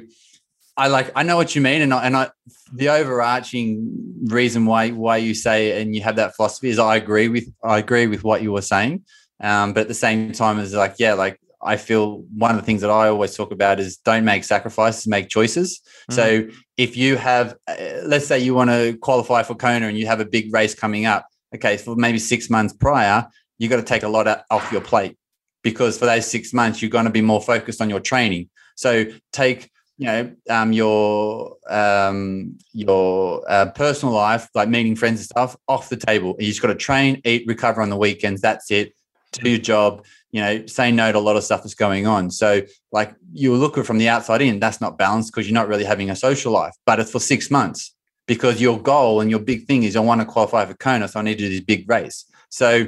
I like I know what you mean, and I, and I the overarching reason why why you say and you have that philosophy is I agree with I agree with what you were saying, um, but at the same time is like yeah like I feel one of the things that I always talk about is don't make sacrifices, make choices. Mm. So if you have, uh, let's say you want to qualify for Kona and you have a big race coming up, okay, for maybe six months prior, you got to take a lot off your plate because for those six months you're going to be more focused on your training. So take you know um, your um, your uh, personal life, like meeting friends and stuff, off the table. You just got to train, eat, recover on the weekends. That's it. Do your job you know, say no to a lot of stuff that's going on. So, like you look from the outside in, that's not balanced because you're not really having a social life. But it's for six months because your goal and your big thing is I want to qualify for Kona, so I need to do this big race. So,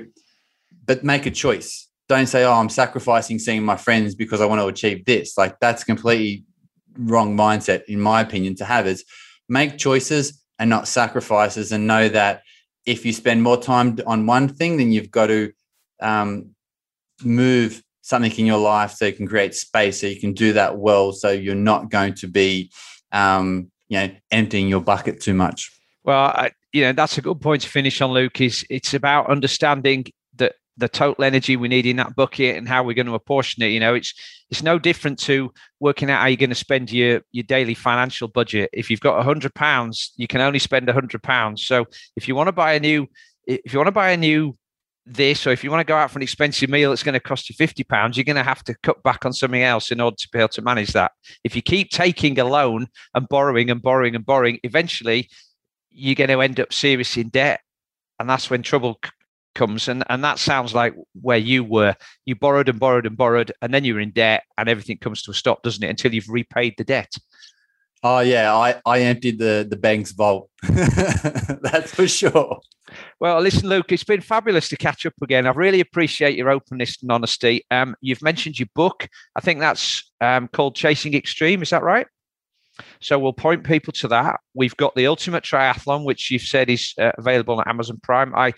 but make a choice. Don't say, "Oh, I'm sacrificing seeing my friends because I want to achieve this." Like that's completely wrong mindset, in my opinion, to have. Is make choices and not sacrifices, and know that if you spend more time on one thing, then you've got to um, move something in your life so you can create space so you can do that well so you're not going to be um, you know emptying your bucket too much. Well I, you know that's a good point to finish on luke is it's about understanding that the total energy we need in that bucket and how we're going to apportion it you know? It's it's no different to working out how you're going to spend your your daily financial budget. If you've got a hundred pounds you can only spend a hundred pounds. So if you want to buy a new if you want to buy a new this, or if you want to go out for an expensive meal it's going to cost you fifty pounds, you're going to have to cut back on something else in order to be able to manage that. If you keep taking a loan and borrowing and borrowing and borrowing, eventually you're going to end up seriously in debt, and that's when trouble c- comes. And and that sounds like where you were. You borrowed and borrowed and borrowed, and then you're in debt, and everything comes to a stop, doesn't it? Until you've repaid the debt. Oh yeah, I, I emptied the the bank's vault. (laughs) That's for sure. Well, listen, Luke, it's been fabulous to catch up again. I really appreciate your openness and honesty. Um, you've mentioned your book. I think that's um, called Chasing Extreme. Is that right? So we'll point people to that. We've got the Ultimate Triathlon, which you've said is uh, available on Amazon Prime. I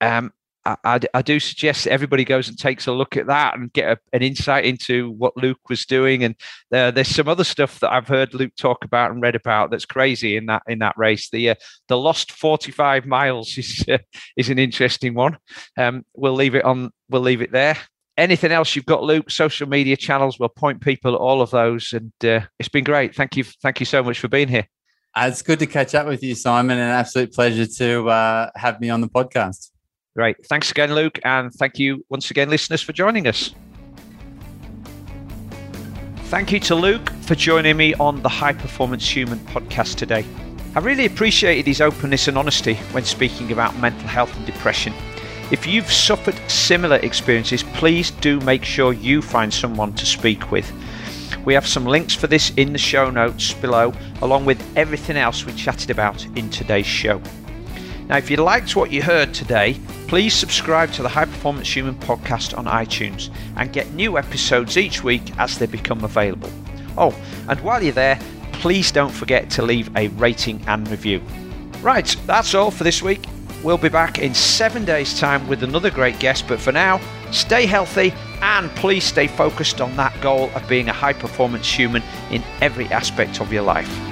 um, I, I, do suggest everybody goes and takes a look at that and get a, an insight into what Luke was doing. And there, there's some other stuff that I've heard Luke talk about and read about that's crazy in that in that race. The uh, the lost 45 miles is uh, is an interesting one. Um, we'll leave it on. We'll leave it there. Anything else you've got, Luke? Social media channels. We'll point people at all of those, and uh, it's been great. Thank you. Thank you so much for being here. Uh, it's good to catch up with you, Simon. An absolute pleasure to uh, have me on the podcast. Great. Thanks again, Luke. And thank you once again, listeners, for joining us. Thank you to Luke for joining me on the High Performance Human podcast today. I really appreciated his openness and honesty when speaking about mental health and depression. If you've suffered similar experiences, please do make sure you find someone to speak with. We have some links for this in the show notes below, along with everything else we chatted about in today's show. Now, if you liked what you heard today, please subscribe to the High Performance Human podcast on iTunes and get new episodes each week as they become available. Oh, and while you're there, please don't forget to leave a rating and review. Right, that's all for this week. We'll be back in seven days' time with another great guest, but for now, stay healthy and please stay focused on that goal of being a high performance human in every aspect of your life.